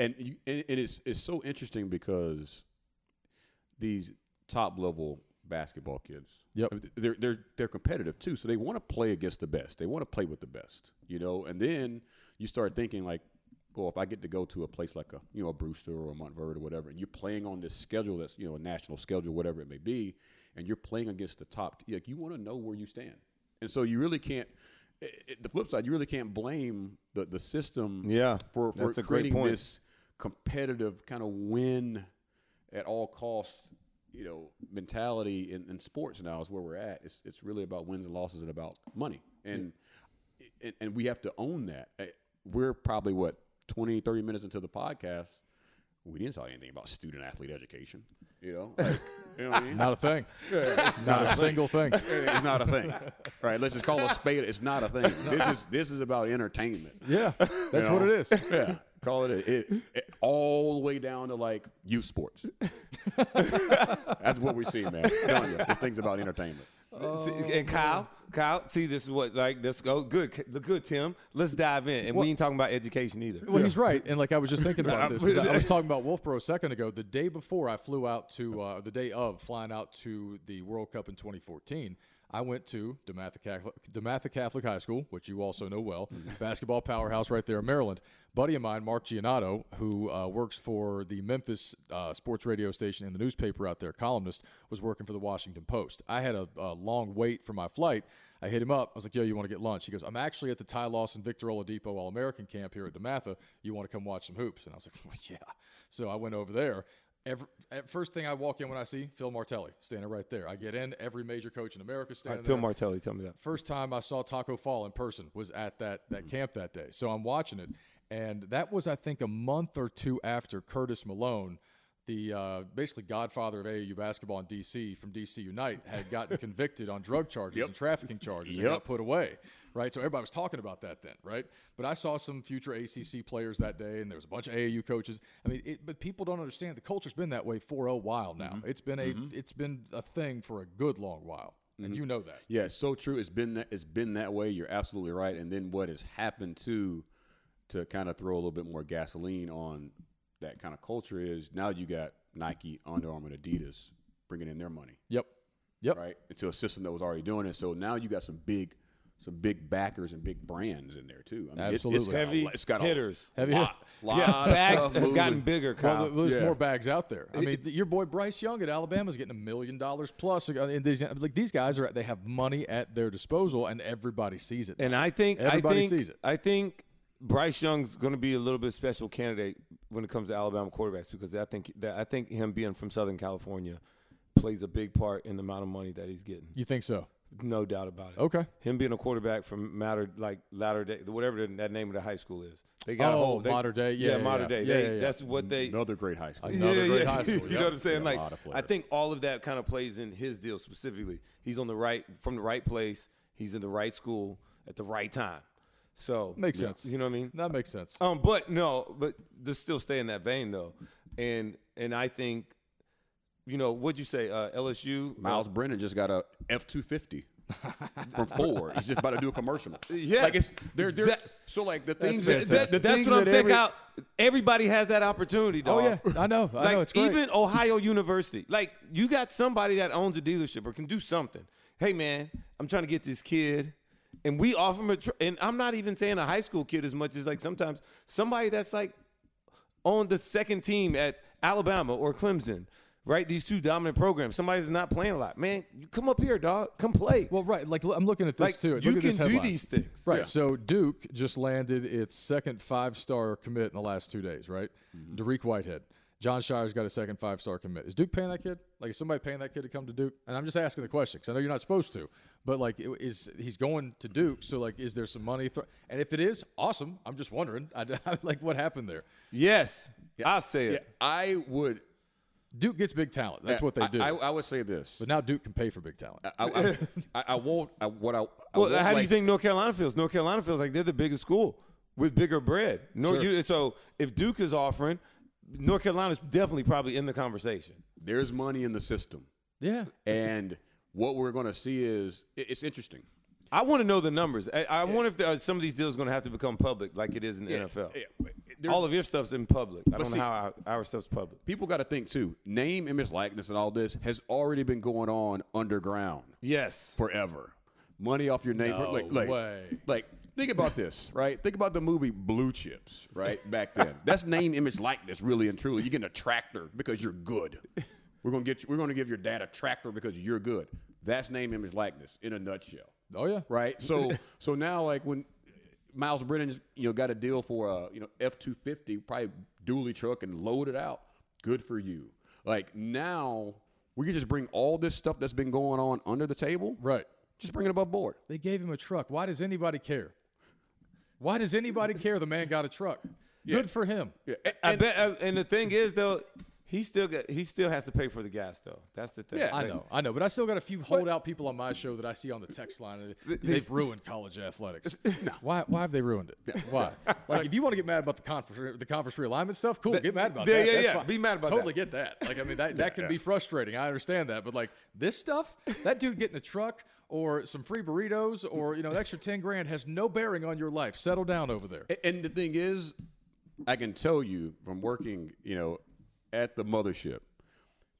S3: and you, and it is it's so interesting because these top level basketball kids,
S1: Yep.
S3: They're they're they're competitive too. So they want to play against the best. They want to play with the best, you know. And then you start thinking like, well, if I get to go to a place like a you know a Brewster or a Montverde or whatever, and you're playing on this schedule that's you know a national schedule, whatever it may be, and you're playing against the top, like you want to know where you stand. And so you really can't. I i the flip side, you really can't blame the the system
S2: Yeah,
S3: for, for
S2: that's
S3: creating this competitive kind of win at all costs, you know, mentality in, in sports now is where we're at. It's it's really about wins and losses and about money. And and, and we have to own that. Uh, We're probably what 20, 30 minutes into the podcast. We didn't talk anything about student athlete education. You know, Like, you know what I mean?
S1: Not a thing. not a single thing.
S3: It's not a thing. Right? Let's just call a spade. It's not a thing. This is this is about entertainment.
S1: Yeah, that's
S3: You
S1: what it is.
S3: Yeah, call it, it, it, it all the way down to like youth sports. That's what we see, man. I'm telling you, this thing's about entertainment.
S2: See, and Kyle, Kyle, see, this is what like let's go. Good, look good, Tim. Let's dive in, and we ain't talking about education either.
S1: Well, he's right, and like I was just thinking about this. I I was talking about Wolfeboro a second ago. The day before I flew out to, uh, the day of flying out to the World Cup in 2014, I went to DeMatha Catholic, DeMatha Catholic High School, which you also know well, basketball powerhouse right there in Maryland. Buddy of mine, Mark Giannotto, who uh, works for the Memphis uh, sports radio station and the newspaper out there, columnist, was working for the Washington Post. I had a, a long wait for my flight. I hit him up. I was like, "Yo, you want to get lunch?" He goes, "I'm actually at the Ty Lawson Victor Oladipo All American camp here at DeMatha. You want to come watch some hoops?" And I was like, well, "Yeah." So I went over there. Every, first thing I walk in when I see Phil Martelli standing right there. I get in. Every major coach in America standing
S2: Phil
S1: there.
S2: Martelli, tell me that.
S1: First time I saw Taco Fall in person was at that that camp that day. So I'm watching it, and that was I think a month or two after Curtis Malone, the uh, basically godfather of AAU basketball in DC from DC Unite, had gotten convicted on drug charges and trafficking charges and got put away. Right, so everybody was talking about that then, right? But I saw some future ACC players that day, and there was a bunch of AAU coaches. I mean, it, but people don't understand the culture's been that way for a while now. Mm-hmm. It's been a mm-hmm. it's been a thing for a good long while, and mm-hmm. you know that.
S3: Yeah, so true. It's been that it's been that way. You're absolutely right. And then what has happened too to kind of throw a little bit more gasoline on that kind of culture is now you got Nike, Under Armour, and Adidas bringing in their money,
S1: Yep. Yep.
S3: right, into a system that was already doing it. So now you got some big, some big backers and big brands in there too. I mean, it- it's
S1: Absolutely.
S3: got a
S2: Heavy
S3: lot- it's got
S2: hitters.
S3: A
S1: Heavy
S3: lot, lot
S2: yeah,
S3: of
S2: bags have gotten bigger,
S1: Well,
S2: Kyle.
S1: th- there's
S3: Yeah.
S1: more bags out there. I mean, th- your boy Bryce Young at Alabama is getting a million dollars plus. uh, And these, like these guys are, they have money at their disposal, and everybody sees it.
S2: And I think
S1: Everybody
S2: I think,
S1: sees it.
S2: I think Bryce Young's going to be a little bit special candidate when it comes to Alabama quarterbacks because I think that I think him being from Southern California plays a big part in the amount of money that he's getting.
S1: you think so?
S2: No doubt about it.
S1: Okay.
S2: Him being a quarterback from Matter like Latter Day, whatever that name of the high school is. They got a
S1: Oh,
S2: whole they,
S1: Mater Dei. Yeah, yeah,
S2: Mater
S1: yeah.
S2: Dei.
S1: Yeah,
S2: They-
S1: yeah, yeah.
S2: That's what they.
S3: Another great high school.
S1: Another great high school,
S2: you
S1: yep.
S2: know what I'm saying?
S3: Yeah,
S2: like, I think all of that kind of plays in his deal specifically. He's on the right, from the right place. He's in the right school at the right time. So
S1: Makes sense.
S2: You know what I mean?
S1: That makes sense.
S2: Um, but no, but to still stay in that vein though, and and I think, you know, what'd you say? Uh, LSU,
S3: Myles Brennan just got a F two fifty from Ford. He's just about to do a commercial.
S2: Yes.
S3: like it's they're, they're
S2: That-
S3: so like the things
S1: fantastic.
S3: that,
S2: That-
S3: the
S2: that's
S3: things
S2: what I'm
S3: that
S2: saying.
S3: every-
S2: Kyle. Everybody has that opportunity,
S1: Oh yeah, I know. I
S2: like
S1: know. It's great.
S2: even Ohio University, like you got somebody that owns a dealership or can do something. Hey man, I'm trying to get this kid, and we offer him a. Tr- and I'm not even saying a high school kid as much as like sometimes somebody that's like on the second team at Alabama or Clemson, right? These two dominant programs. Somebody's not playing a lot. Man, you come up here, dog. Come play.
S1: well, right. Like I'm looking at this
S2: like
S1: too. Look
S2: you
S1: at
S2: can
S1: this
S2: do these things.
S1: Right.
S3: Yeah.
S1: So Duke just landed its second five-star commit in the last two days. Right.
S2: Mm-hmm.
S1: Dariq Whitehead. Jon Scheyer's got a second five-star commit. Is Duke paying that kid? Like, is somebody paying that kid to come to Duke? And I'm just asking the question because I know you're not supposed to. But like, it- is he's going to Duke? So like, is there some money? Th- and if it is, awesome. I'm just wondering, I, like, what happened there?
S2: Yes, I'll say
S3: Yeah,
S2: it.
S3: I would.
S1: Duke gets big talent. That's what they do.
S3: I, I would say this.
S1: but now Duke can pay for big talent.
S3: I, I, I, I won't. I, what I, I
S2: Well,
S3: won't
S2: how do you think North Carolina feels? North Carolina feels like they're the biggest school with bigger bread. North,
S1: Sure.
S2: you, so if Duke is offering, North Carolina's definitely probably in the conversation.
S3: There's money in the system,
S1: yeah.
S3: and what we're going to see is it's interesting.
S2: I want to know the numbers. I, I wonder if there are, uh, some of these deals are going to have to become public, like it is in the
S3: Yeah,
S2: NFL.
S3: yeah.
S2: All of your stuff's in public. I don't
S3: see-
S2: know how our, our stuff's public.
S3: people got to think too. Name, image, likeness, and all this has already been going on underground
S2: Yes.
S3: forever. Money off your name,
S1: No
S3: like, like,
S1: way.
S3: like. Think about this, right? Think about the movie Blue Chips, right? Back then, that's name, image, likeness, really and truly. You get a tractor because you're good. We're gonna get you. We're gonna give your dad a tractor because you're good. That's name, image, likeness in a nutshell.
S1: Oh yeah.
S3: right? So so now like when Myles Brennan's you know got a deal for a you know F two fifty probably dually truck and load it out. Good for you. Like now we can just bring all this stuff that's been going on under the table.
S1: Right.
S3: Just bring it above board.
S1: They gave him a truck. Why does anybody care? Why does anybody care the man got a truck? Good for him.
S3: Yeah.
S2: I
S3: And,
S2: bet. uh, And the thing is, though, he still got, he still has to pay for the gas, though. That's the thing.
S3: Yeah.
S1: I know, I know, but I still got a few holdout people on my show that I see on the text line. and They've ruined college athletics. Why? Why have they ruined it? Why? Like, if you want to get mad about the conference, the conference realignment stuff, cool. Get mad about
S2: yeah,
S1: that.
S2: yeah,
S1: That's
S2: yeah.
S1: fine.
S2: Be mad about
S1: totally
S2: that.
S1: get that. Like, I mean, that, that can be frustrating. I understand that, but like this stuff, that dude getting a truck or some free burritos or you know, an extra ten grand has no bearing on your life. Settle down over there.
S3: and the thing is, I can tell you from working you know at the mothership,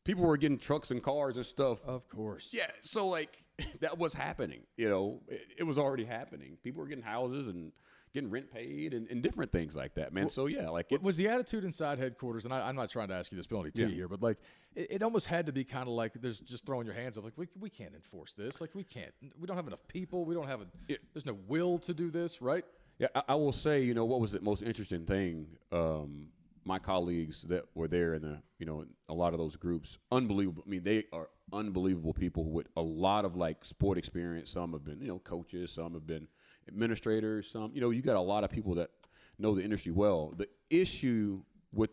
S3: people were getting trucks and cars and stuff
S1: Of course.
S3: Yeah, so like that was happening. You know, it, it was already happening. People were getting houses and getting rent paid and, and different things like that, man. so yeah, like it
S1: was the attitude inside headquarters? And I, I'm not trying to ask you any tea
S3: Yeah.
S1: here, but like it, it almost had to be kind of like there's just throwing your hands up, like we, we can't enforce this, like we can't, we don't have enough people, we don't have a,
S3: Yeah.
S1: there's no will to do this, right?
S3: Yeah, I, I will say, you know, what was the most interesting thing? Um, my colleagues that were there in the, you know, a lot of those groups, unbelievable. I mean, they are unbelievable people with a lot of like sport experience. Some have been, you know, coaches. Some have been administrators. Some, you know, you got a lot of people that know the industry well. The issue with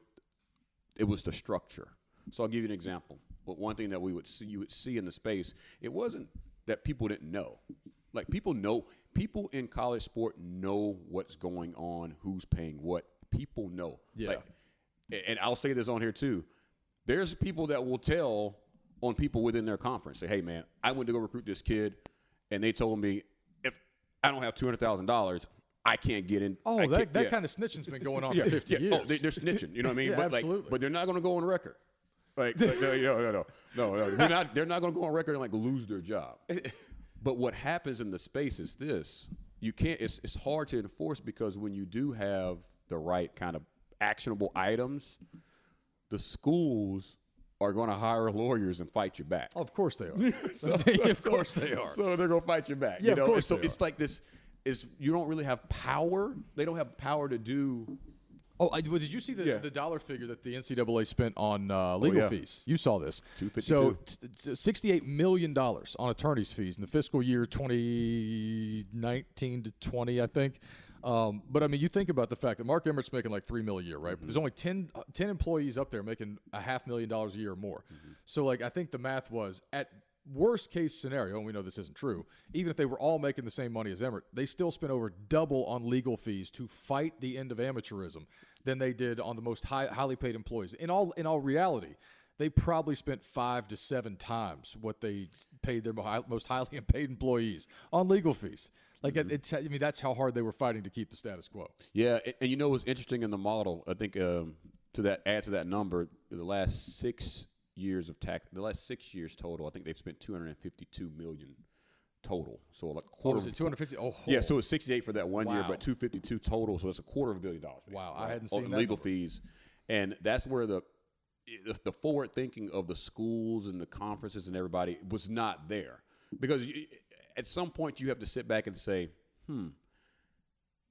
S3: it was the structure. So I'll give you an example. But one thing that we would see, you would see in the space, it wasn't that people didn't know. Like people know, people in college sport know what's going on, who's paying what. People know.
S1: Yeah.
S3: Like, and I'll say this on here too. There's people that will tell on people within their conference, say, "Hey, man, I went to go recruit this kid, and they told me I don't have two hundred thousand dollars, I can't get in.
S1: Oh,
S3: I
S1: that, that
S3: yeah.
S1: kind of snitching's been going on
S3: yeah,
S1: for 50
S3: yeah.
S1: Oh, years.
S3: Oh, they, they're snitching. You know what I mean?
S1: Yeah,
S3: but like,
S1: absolutely.
S3: but they're not going to go on record. Like, like, no, no, no, no, no, no. They're not. They're not going to go on record and like lose their job. But what happens in the space is this: you can't. It's it's hard to enforce because when you do have the right kind of actionable items, the schools are going to hire lawyers and fight you back.
S1: of course they are. of course they are.
S3: So they're gonna fight you back.
S1: Yeah,
S3: you
S1: of
S3: know?
S1: course
S3: And so it's like this: is you don't really have power. They don't have power to do.
S1: Oh, I, well, did you see the,
S3: Yeah.
S1: the dollar figure that the NCAA spent on uh, legal
S3: yeah.
S1: fees? You saw this.
S3: 252.
S1: So, t- t- $68 million on attorney's fees in the fiscal year 2019 to 20, I think. Um, but I mean, you think about the fact that Mark Emmert's making like three million a year, right? But
S3: Mm-hmm.
S1: there's only 10, uh, 10 employees up there making a half million dollars a year or more.
S3: Mm-hmm.
S1: So, like, I think the math was at worst case scenario, and we know this isn't true, even if they were all making the same money as Emmert, they still spent over double on legal fees to fight the end of amateurism than they did on the most high, highly paid employees. In all, in all reality, they probably spent five to seven times what they paid their most highly paid employees on legal fees. Like
S3: Mm-hmm.
S1: it it's, I mean, that's how hard they were fighting to keep the status quo.
S3: Yeah, and, and you know what's interesting in the model? I think um, to that add to that number, the last six years of tax, the last six years total, I think they've spent 252 million total. So like
S1: What
S3: quarter.
S1: was
S3: of-
S1: it? Two hundred fifty. Oh,
S3: Yeah, so it's 68 for that one year, but 252 total, so it's a quarter of a billion dollars. basically,
S1: Wow, I hadn't
S3: On
S1: seen that
S3: legal
S1: number.
S3: fees, and that's where the the- the forward thinking of the schools and the conferences and everybody was not there because you, at some point you have to sit back and say, hmm,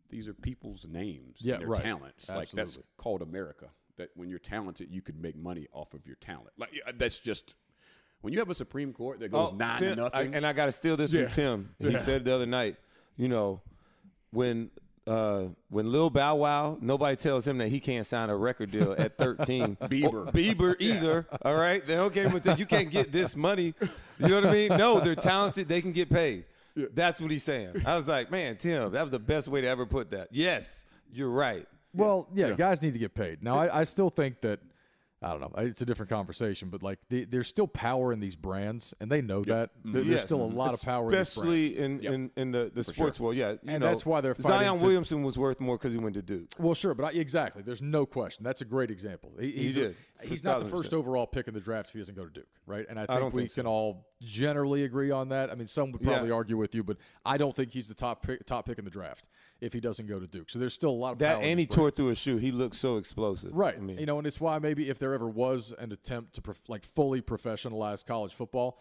S3: these are people's names,
S1: Yeah,
S3: and their
S1: right.
S3: talents. Like that's called America. That when you're talented, you can make money off of your talent. Like that's just. When you have a Supreme Court that goes
S2: Oh,
S3: nine
S2: Tim-
S3: to
S2: I-
S3: nothing,
S2: and I got to steal this
S3: Yeah.
S2: from Tim. He said the other night, you know, when uh, when Lil Bow Wow, nobody tells him that he can't sign a record deal at 13.
S3: Bieber.
S2: Bieber either. All right, they don't get with that. You can't get this money. You know what I mean? No, they're talented. They can get paid. That's what he's saying. I was like, man, Tim, that was the best way to ever put that. Yes, you're right.
S1: Well, yeah, guys need to get paid. Now, I, I still think that I don't know. It's a different conversation, but like the, there's still power in these brands, and they know that. Mm-hmm. There- There's
S2: Yes.
S1: still a lot of power, in these
S2: especially
S1: brands.
S2: in, in, in the, the sports world. Yeah, you
S1: And
S2: know,
S1: that's why they're fighting
S2: Zion
S1: to-
S2: Williamson was worth more because he went to Duke.
S1: Well, sure, but I, exactly. There's no question. That's a great example. He, he's,
S2: did,
S1: A, he's not the first overall pick in the draft if he doesn't go to Duke, right? And I think
S2: don't
S1: we
S2: think
S1: can all generally agree on that. I mean, some would probably
S2: Yeah.
S1: argue with you, but I don't think he's the top pick, top pick in the draft if he doesn't go to Duke. So there's still a lot of
S2: That
S1: power
S2: and he tore through a shoe. He looked so explosive.
S1: Right.
S2: I mean,
S1: you know, and it's why maybe if there ever was an attempt to prof- like fully professionalize college football,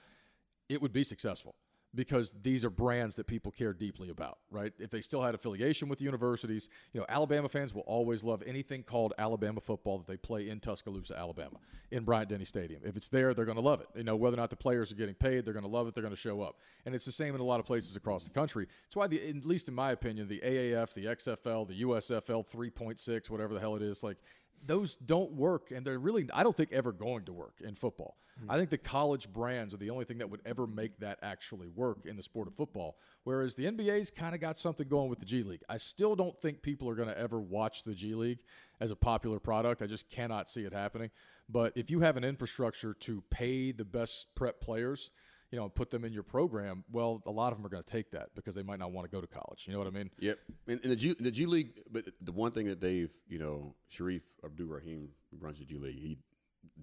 S1: it would be successful because these are brands that people care deeply about, right? If they still had affiliation with the universities, you know, Alabama fans will always love anything called Alabama football that they play in Tuscaloosa, Alabama, in Bryant Denny Stadium. If it's there, they're going to love it. You know, whether or not the players are getting paid, they're going to love it. They're going to show up, and it's the same in a lot of places across the country. It's why, the, at least in my opinion, the AAF, the XFL, the USFL 3.6, whatever the hell it is, like those don't work and they're really i don't think ever going to work in football. Mm-hmm. I think the college brands are the only thing that would ever make that actually work in the sport of football whereas the nba's kind of got something going with the g league. I still don't think people are going to ever watch the g league as a popular product. I just cannot see it happening. But if you have an infrastructure to pay the best prep players you know, put them in your program, well, a lot of them are going to take that because they might not want to go to college. You know what I mean?
S3: Yep. And, and the G the G League, but the one thing that Dave, you know, Sharif Abdul Rahim runs the G League, he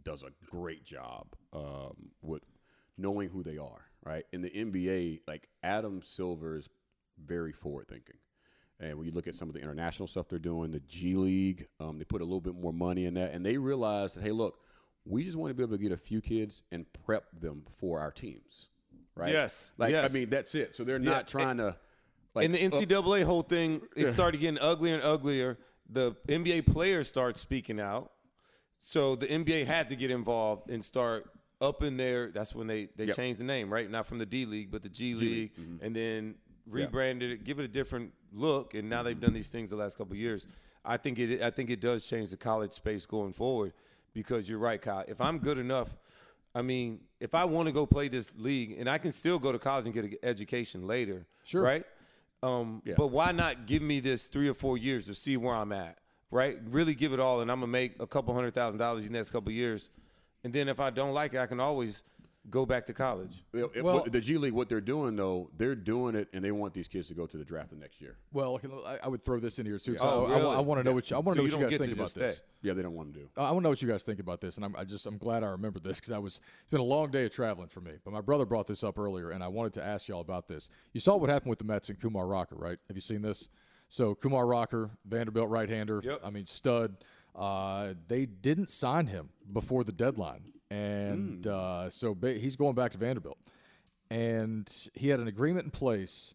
S3: does a great job um, with knowing who they are. Right. In the NBA, like Adam Silver is very forward thinking. And when you look at some of the international stuff they're doing, the G League, um, they put a little bit more money in that, and they realize that hey, look, we just want to be able to get a few kids and prep them for our teams, right?
S2: Yes,
S3: like
S2: yes.
S3: I mean that's it. So they're
S2: Yeah,
S3: not trying to. Like,
S2: and the
S3: uh,
S2: NCAA whole thing, it started getting uglier and uglier. The NBA players start speaking out, so the NBA had to get involved and start up in there. That's when they they
S3: Yep.
S2: changed the name, right? Not from the D League, but the G League, mm-hmm. and then rebranded it, give it a different look. And now they've done these things the last couple of years. I think it I think it does change the college space going forward because you're right, Kyle. If I'm good enough. I mean, if I want to go play this league, and I can still go to college and get an education later,
S1: Sure.
S2: right? Um,
S3: Yeah.
S2: But why not give me this three or four years to see where I'm at, right? Really give it all, and I'm gonna make a couple hundred thousand dollars the next couple years, and then if I don't like it, I can always go back to college.
S3: It- it-
S1: Well-
S3: the G League, what they're doing though, they're doing it, and they want these kids to go to the draft the next year.
S1: Well, I, I would throw this in here too. So
S2: Oh,
S1: I,
S2: really?
S1: want to know what you, I want to
S2: So
S1: know
S2: you
S1: what you guys think about
S2: just
S1: this.
S2: stay.
S3: Yeah, they don't want to do.
S1: I want to know what you guys think about this, and I'm I just I'm glad I remembered this because I was it's been a long day of traveling for me. But my brother brought this up earlier, and I wanted to ask y'all about this. You saw what happened with the Mets and Kumar Rocker, right? Have you seen this? So Kumar Rocker, Vanderbilt right-hander.
S2: Yep.
S1: I mean stud. Uh, they didn't sign him before the deadline, and uh, so ba- he's going back to Vanderbilt, and he had an agreement in place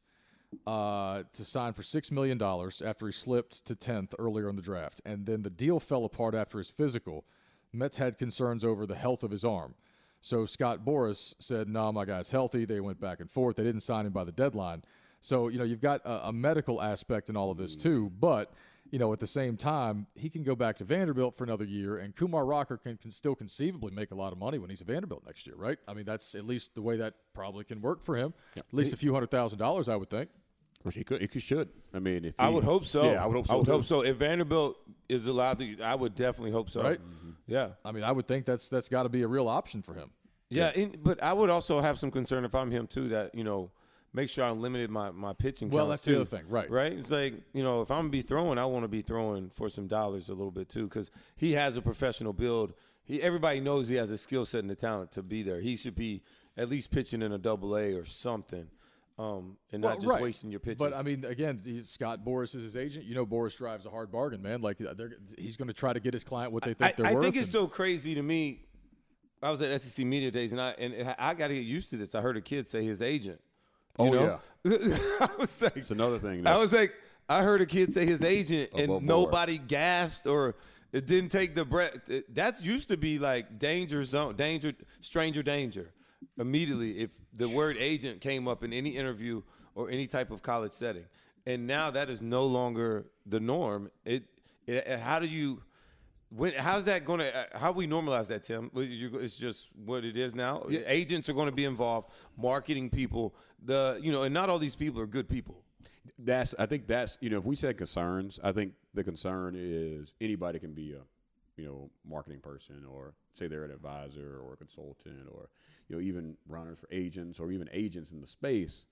S1: uh, to sign for six million dollars after he slipped to tenth earlier in the draft, and then the deal fell apart after his physical. Mets had concerns over the health of his arm, so Scott Boras said, "No, my guy's healthy." They went back and forth. They didn't sign him by the deadline. So you know you've got a, a medical aspect in all of this too, but you know at the same time he can go back to Vanderbilt for another year, and Kumar Rocker can, can still conceivably make a lot of money when he's at Vanderbilt next year, right? I mean that's at least the way that probably can work for him. At least a few hundred thousand dollars, I would think.
S3: Which he could, he could, should. I mean, if
S2: I would hope so.
S3: Yeah, I would hope so.
S2: I would
S3: too.
S2: hope so. If Vanderbilt is allowed to, I would definitely hope so.
S1: Right. Mm-hmm.
S2: Yeah.
S1: I mean, I would think that's that's got to be a real option for him.
S2: Yeah, and, but I would also have some concern if I'm him too. That you know, make sure I'm limited my my pitching.
S1: Well, that's the other thing, right.
S2: Right. It's like you know, if I'm gonna be throwing, I want to be throwing for some dollars a little bit too, because he has a professional build. He everybody knows he has a skill set and the talent to be there. He should be at least pitching in a double A or something, um, and not just
S1: right.
S2: wasting your pitches.
S1: But I mean, again, Scott Boras is his agent. You know, Boras drives a hard bargain, man. Like they're, he's going to try to get his client what they think
S2: I,
S1: they're
S2: I
S1: worth.
S2: I think it's so crazy to me. I was at SEC Media Days, and I and I got to get used to this. I heard a kid say his agent. You
S3: Oh,
S2: know? I was like,
S3: It's another thing.
S2: I was like, I heard a kid say his agent, and
S3: board.
S2: nobody gasped or it didn't take the breath. That's used to be like danger zone, danger, stranger danger. Immediately, if the word agent came up in any interview or any type of college setting, and now that is no longer the norm. It, it how do you? When, how's that going to? Uh, how we normalize that, Tim? It's just what it is now. Agents are going to be involved, marketing people. The you know, and not all these people are good people.
S3: that's I think that's you know if we said concerns, I think the concern is anybody can be a you know marketing person or say they're an advisor or a consultant or you know even runners for agents or even agents in the space.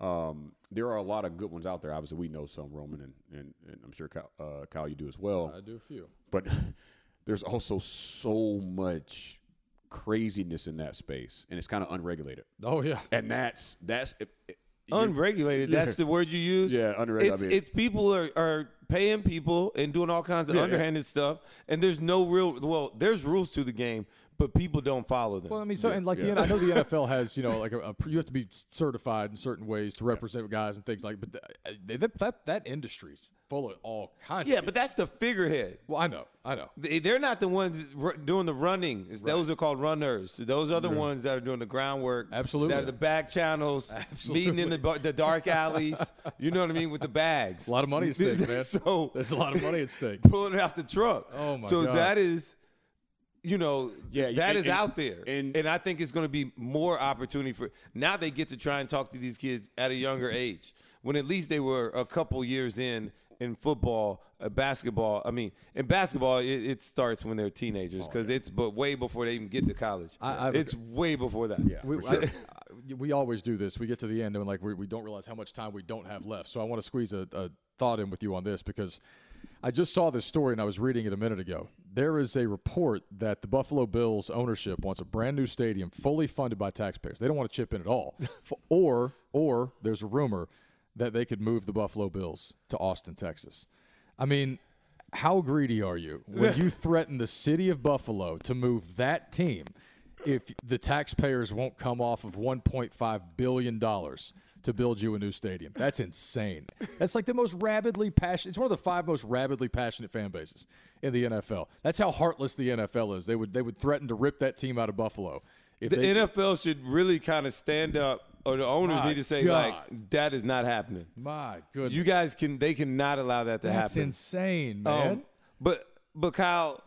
S3: Um, there are a lot of good ones out there. Obviously, we know some Roman and, and, and I'm sure Kyle, uh, Kyle you do as well.
S1: I do a few.
S3: but there's also so much craziness in that space, and it's kind of unregulated.
S1: Oh yeah.
S3: And that's that's it, it- you-
S2: Unregulated. That's the word you use.
S3: Yeah, unregulated,
S2: It's,
S3: I mean-
S2: it's people are, are paying people and doing all kinds of
S3: Yeah, yeah.
S2: underhanded stuff, and there's no real. Well, there's rules to the game, but people don't follow them.
S1: Well, I mean, so
S3: Yeah,
S1: and like
S3: yeah.
S1: the I know the NFL has you know like a, a you have to be certified in certain ways to represent guys and things like. But th- uh, that that that industry is full of all kinds.
S2: yeah,
S1: of
S2: but that's the figurehead.
S1: well, I know, I know.
S2: They- They're not the ones r- doing the running. It's- Those are called runners. Those are the ones that are doing the groundwork.
S1: Absolutely.
S2: That are the back channels, meeting in the the dark alleys. You know what I mean with the bags.
S1: A lot of money at stake, man.
S2: so
S1: There's a lot of money at stake.
S2: pulling it out the truck.
S1: Oh, my
S2: So
S1: God.
S2: So that is, you know,
S3: Yeah,
S2: that
S3: and-
S2: is
S3: and-
S2: out there,
S3: and-
S2: and, I think it's going to be more opportunity for. Now they get to try and talk to these kids at a younger age, when at least they were a couple years in in football, uh, basketball. I mean, in basketball, it, it starts when they're teenagers because it's but way before they even get to college.
S1: Oh, I- I've-
S2: it's way before that.
S3: Yeah.
S1: We,
S3: sure.
S1: I- I- we always do this. We get to the end and like we, we don't realize how much time we don't have left. So I want to squeeze a, a thought in with you on this because I just saw this story and I was reading it a minute ago. There is a report that the Buffalo Bills ownership wants a brand new stadium fully funded by taxpayers. They don't want to chip in at all. Or or there's a rumor that they could move the Buffalo Bills to Austin, Texas. I mean, how greedy are you when you threaten the city of Buffalo to move that team if the taxpayers won't come off of 1.5 billion dollars to build you a new stadium? That's insane. That's like the most rabidly passionate. It's one of the five most rabidly passionate fan bases in the NFL. That's how heartless the NFL is. They would they would threaten to rip that team out of Buffalo. If
S2: The
S1: they,
S2: NFL should really kind of stand up, or the owners need to say
S1: God.
S2: like, "That is not happening."
S1: my goodness,
S2: You guys can they cannot allow that to
S1: that's
S2: happen.
S1: That's insane,
S2: Um,
S1: man.
S2: but but Kyle,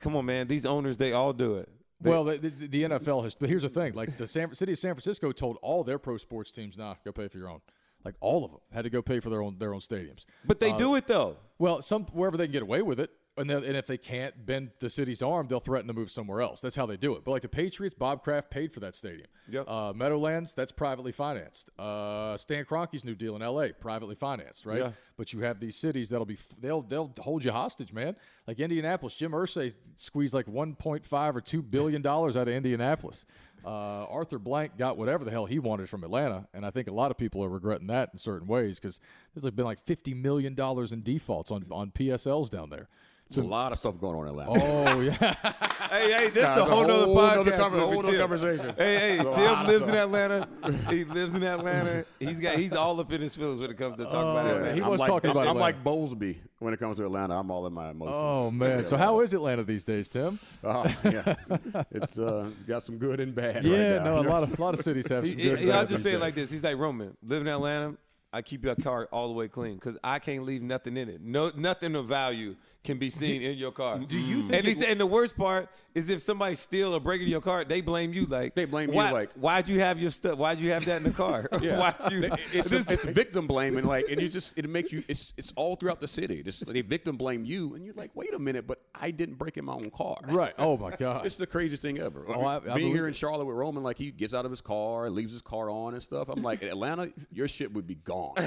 S2: come on, man. These owners they all do it. They-
S1: well, the, the, the NFL has, but here's the thing: like the San, city of San Francisco told all their pro sports teams, "Nah, go pay for your own." Like all of them had to go pay for their own their own stadiums.
S2: but they
S1: uh,
S2: do it though.
S1: Well, some wherever they can get away with it. And, then, and if they can't bend the city's arm, they'll threaten to move somewhere else. That's how they do it. But like the Patriots, Bob Kraft paid for that stadium.
S2: Yep.
S1: Uh, Meadowlands, that's privately financed. Uh, Stan Kroenke's new deal in L.A., privately financed, right?
S2: Yeah.
S1: But you have these cities that'll be they'll they'll hold you hostage, man. Like Indianapolis, Jim Irsay squeezed like 1.5 or 2 billion dollars out of Indianapolis. Uh, Arthur Blank got whatever the hell he wanted from Atlanta, and I think a lot of people are regretting that in certain ways because there's like been like 50 million dollars in defaults on on PSLs down there.
S3: There's a lot of stuff going on in Atlanta.
S1: Oh yeah,
S2: Hey, hey, this is a whole nother
S3: whole nother
S2: podcast.
S3: conver-
S2: with
S3: whole nother conversation.
S2: Hey, hey,
S3: There's a lot
S2: Tim lives in. Atlanta. He lives in Atlanta. He's got he's all up in his feelings when it comes to talking about
S1: Oh,
S2: Atlanta.
S1: he
S3: I'm
S1: was
S3: like,
S1: talking
S3: I'm,
S1: about
S3: I'm
S1: Atlanta.
S3: like Bowlsby when it comes to Atlanta. I'm all in my emotions.
S1: oh man. So how is Atlanta these days, Tim?
S3: Oh, yeah. it's uh, it's got some good and bad.
S1: Yeah,
S3: right now.
S1: no, a lot of a lot of cities have some
S2: he-
S1: good.
S2: he- I'll just say it like this. He's like Roman. Live in Atlanta. I keep your car all the way clean because I can't leave nothing in it. No, nothing of value can be seen in your car. Do
S1: you mm. think
S2: And, he
S1: it
S2: said, and the worst part is if somebody steal or break into your car, they blame you. Like
S3: They blame you,
S2: why,
S3: like-
S2: why'd you have your stuff? Why'd you have that in the car?
S3: Yeah.
S2: why'd you?
S3: It's,
S2: this-
S3: it's victim blaming, like, and you just it makes you. It's it's all throughout the city. Just they victim blame you, and you're like, wait a minute, but I didn't break in my own car.
S1: Right. Oh my God.
S3: It's the craziest thing ever.
S1: Oh, I- I
S3: Being
S1: believe
S3: here in. Charlotte with Roman, like he gets out of his car, leaves his car on and stuff. I'm like, in Atlanta, your shit would be gone.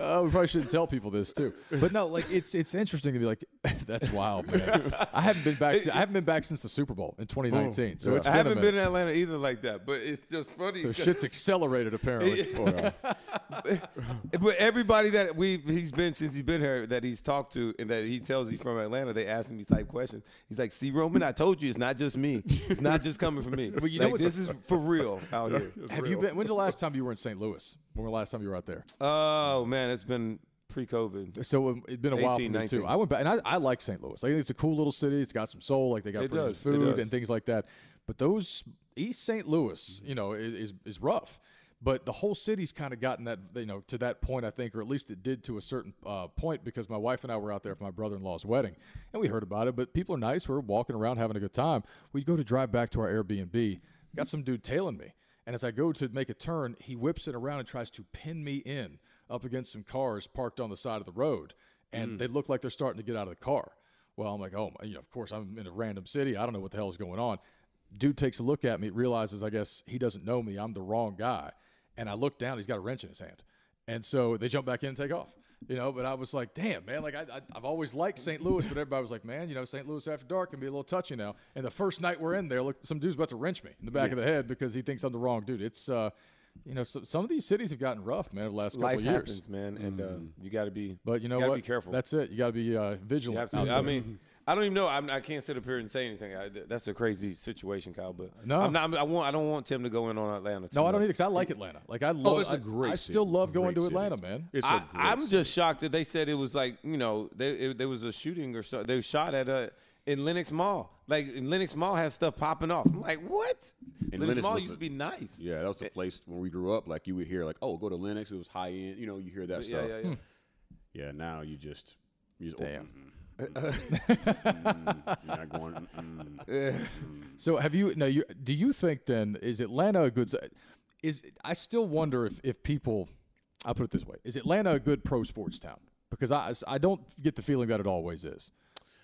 S1: Uh, we probably shouldn't tell people this too, but no, like it's it's interesting to be like, that's wild, man. I haven't been back. I haven't been back since the Super Bowl in 2019, so it's
S2: I
S1: been
S2: haven't been in Atlanta either like that, but it's just funny.
S1: so
S2: 'cause-
S1: shit's accelerated apparently.
S2: But everybody that we he's been since he's been here that he's talked to and that he tells he's from Atlanta, they ask him these type questions. He's like, "See, Roman, I told you it's not just me. It's not just coming from me.
S1: But you know
S2: Like,
S1: what's-
S2: this is for real out here."
S1: Have you been? When's the last time you were in St. Louis? When was the last time you were out there?
S2: Oh man, it's been pre-COVID.
S1: So it's been a while for
S2: 18,
S1: me too. I went back, and I, I like St. Louis. I think it's a cool little city. It's got some soul. Like they got pretty
S2: does,
S1: good food and things like that. But those East St. Louis, you know, is is, is rough. But the whole city's kind of gotten that, you know, to that point, I think, or at least it did to a certain uh, point because my wife and I were out there for my brother-in-law's wedding, and we heard about it. But people are nice. We're walking around having a good time. We go to drive back to our Airbnb. Got some dude tailing me, and as I go to make a turn, he whips it around and tries to pin me in up against some cars parked on the side of the road, and they look like they're starting to get out of the car. Well, I'm like, oh, my, you know, of course, I'm in a random city. I don't know what the hell is going on. Dude takes a look at me, realizes, I guess he doesn't know me. I'm the wrong guy. And I look down, he's got a wrench in his hand. And so they jump back in and take off. You know, but I was like, damn, man, like I, I, I've always liked St. Louis, but everybody was like, man, you know, St. Louis after dark can be a little touchy now. And the first night we're in there, look, some dude's about to wrench me in the back of the head because he thinks I'm the wrong dude. It's, uh, you know, so, some of these cities have gotten rough, man, over the last couple
S2: Life
S1: of years.
S2: happens, man, and uh, you got to be.
S1: But you know
S2: gotta
S1: what?
S2: Be careful.
S1: That's it. You got to be uh,
S2: You
S1: vigilant.
S2: have to. I mean, I don't even know. I'm, I can't sit up here and say anything. I, that's a crazy situation, Kyle. But
S1: No.
S2: I'm not. I want. I don't want Tim to go in on Atlanta. Too
S1: no, I don't
S2: much.
S1: either because I like Atlanta. Like I love.
S3: Oh, it's a
S1: I-
S3: great
S1: I,
S3: city.
S1: still love going
S3: Great
S1: to
S3: city.
S1: Atlanta, man.
S3: It's a
S2: I,
S3: great
S2: I'm
S3: city.
S2: just shocked that they said it was like you know they, it, there was a shooting or so. They were shot at a in Lenox Mall. Like Lenox Mall has stuff popping off. I'm like, what?
S3: And
S2: Lenox
S3: Lenox
S2: Mall used
S3: a-
S2: to be nice.
S3: Yeah, that was the place when we grew up. Like you would hear, like, oh, go to Lenox. It was high end. You know, you hear that
S2: yeah,
S3: stuff.
S2: yeah, yeah.
S3: Yeah, Yeah, now you just, you just
S1: Damn.
S3: Oh, mm, mm, not going. Mm, mm.
S1: So have you? No, you. Do you think then is Atlanta a good? Is I still wonder if if people. I'll put it this way: Is Atlanta a good pro sports town? Because I I don't get the feeling that it always is.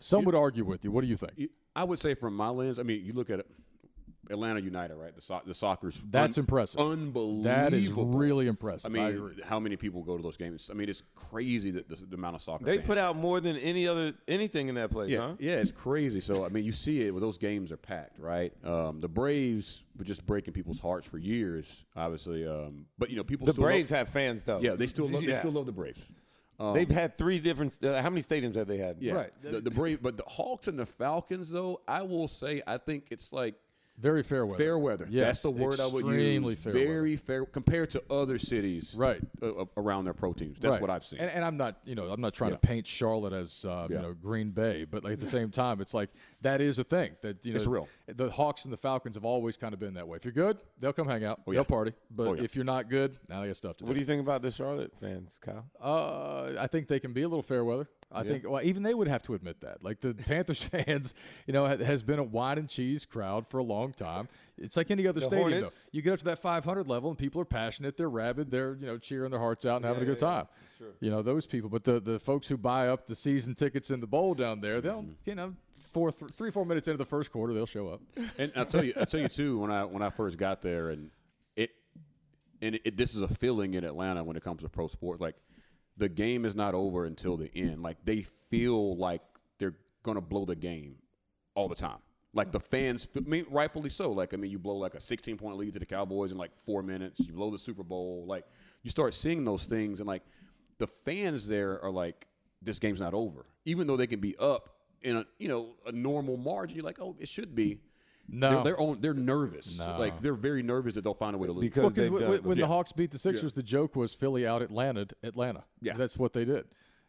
S1: Some would argue with you. What do you think?
S3: You- I would say from my lens, I mean, you look at it, Atlanta United, right? The so- the soccer's
S1: That's impressive.
S3: Unbelievable.
S1: That is really impressive.
S3: I
S1: I
S3: mean,
S1: agree.
S3: how many people go to those games? I mean, it's crazy that the, the amount of soccer
S2: They
S3: fans.
S2: put out more than any other anything in that place,
S3: Yeah,
S2: huh?
S3: yeah, it's crazy. So I mean, you see it where those games are packed, right? Um, the Braves were just breaking people's hearts for years, obviously. Um, but you know, people
S2: The
S3: still
S2: Braves
S3: love,
S2: have fans though.
S3: yeah, they still love, they still love the Braves. Um,
S2: They've had three different. Uh, how many stadiums have they had?
S3: yeah,
S1: Right.
S3: The, the Brave, but the Hawks and the Falcons, though, I will say, I think it's like
S1: Very fair weather.
S3: fair weather.
S1: Yes,
S3: That's the word I would use.
S1: extremely
S3: use.
S1: fair
S3: Very fair compared to other cities,
S1: Right.
S3: uh, uh, around their pro teams. That's
S1: Right.
S3: what I've seen.
S1: And, and I'm not, you know, I'm not trying
S3: Yeah.
S1: to paint Charlotte as, uh, you know, Green Bay, but like at the same time, it's like that is a thing that you know,
S3: It's real.
S1: The Hawks and the Falcons have always kind of been that way. If you're good, they'll come hang out,
S3: Oh, yeah.
S1: they'll party. But
S3: Oh, yeah.
S1: if you're not good, now they got stuff to do.
S2: What do you think about the Charlotte fans, Kyle?
S1: Uh, I think they can be a little fair weather. I think well, even they would have to admit that. Like the Panthers fans, you know, has been a wine and cheese crowd for a long time. It's like any other
S2: The
S1: stadium,
S2: Hornets?
S1: though. You get up to that 500 level, and people are passionate. They're rabid. They're you know cheering their hearts out and having a good time. You know those people, but the the folks who buy up the season tickets in the bowl down there, they'll mm-hmm. you know four th- three four minutes into the first quarter, they'll show up.
S3: And I'll tell you, I'll tell you too. When I when I first got there, and it, and it, this is a feeling in Atlanta when it comes to pro sports. Like the game is not over until the end. Like they feel like they're gonna blow the game all the time. Like the fans, I mean, rightfully so. Like I mean, you blow like a 16 point lead to the Cowboys in like four minutes. You blow the Super Bowl. Like you start seeing those things, and like the fans there are like, this game's not over, even though they can be up in a you know a normal margin. You're like, oh, it should be.
S1: No.
S3: They're, they're, on, they're nervous.
S1: No.
S3: Like they're very nervous that they'll find a way to lose.
S2: Because
S1: Well, because
S2: they've done-
S1: when,
S3: Yeah.
S1: the Hawks beat the Sixers, the joke was Philly out Atlanta, Atlanta.
S3: Yeah.
S1: that's what they did.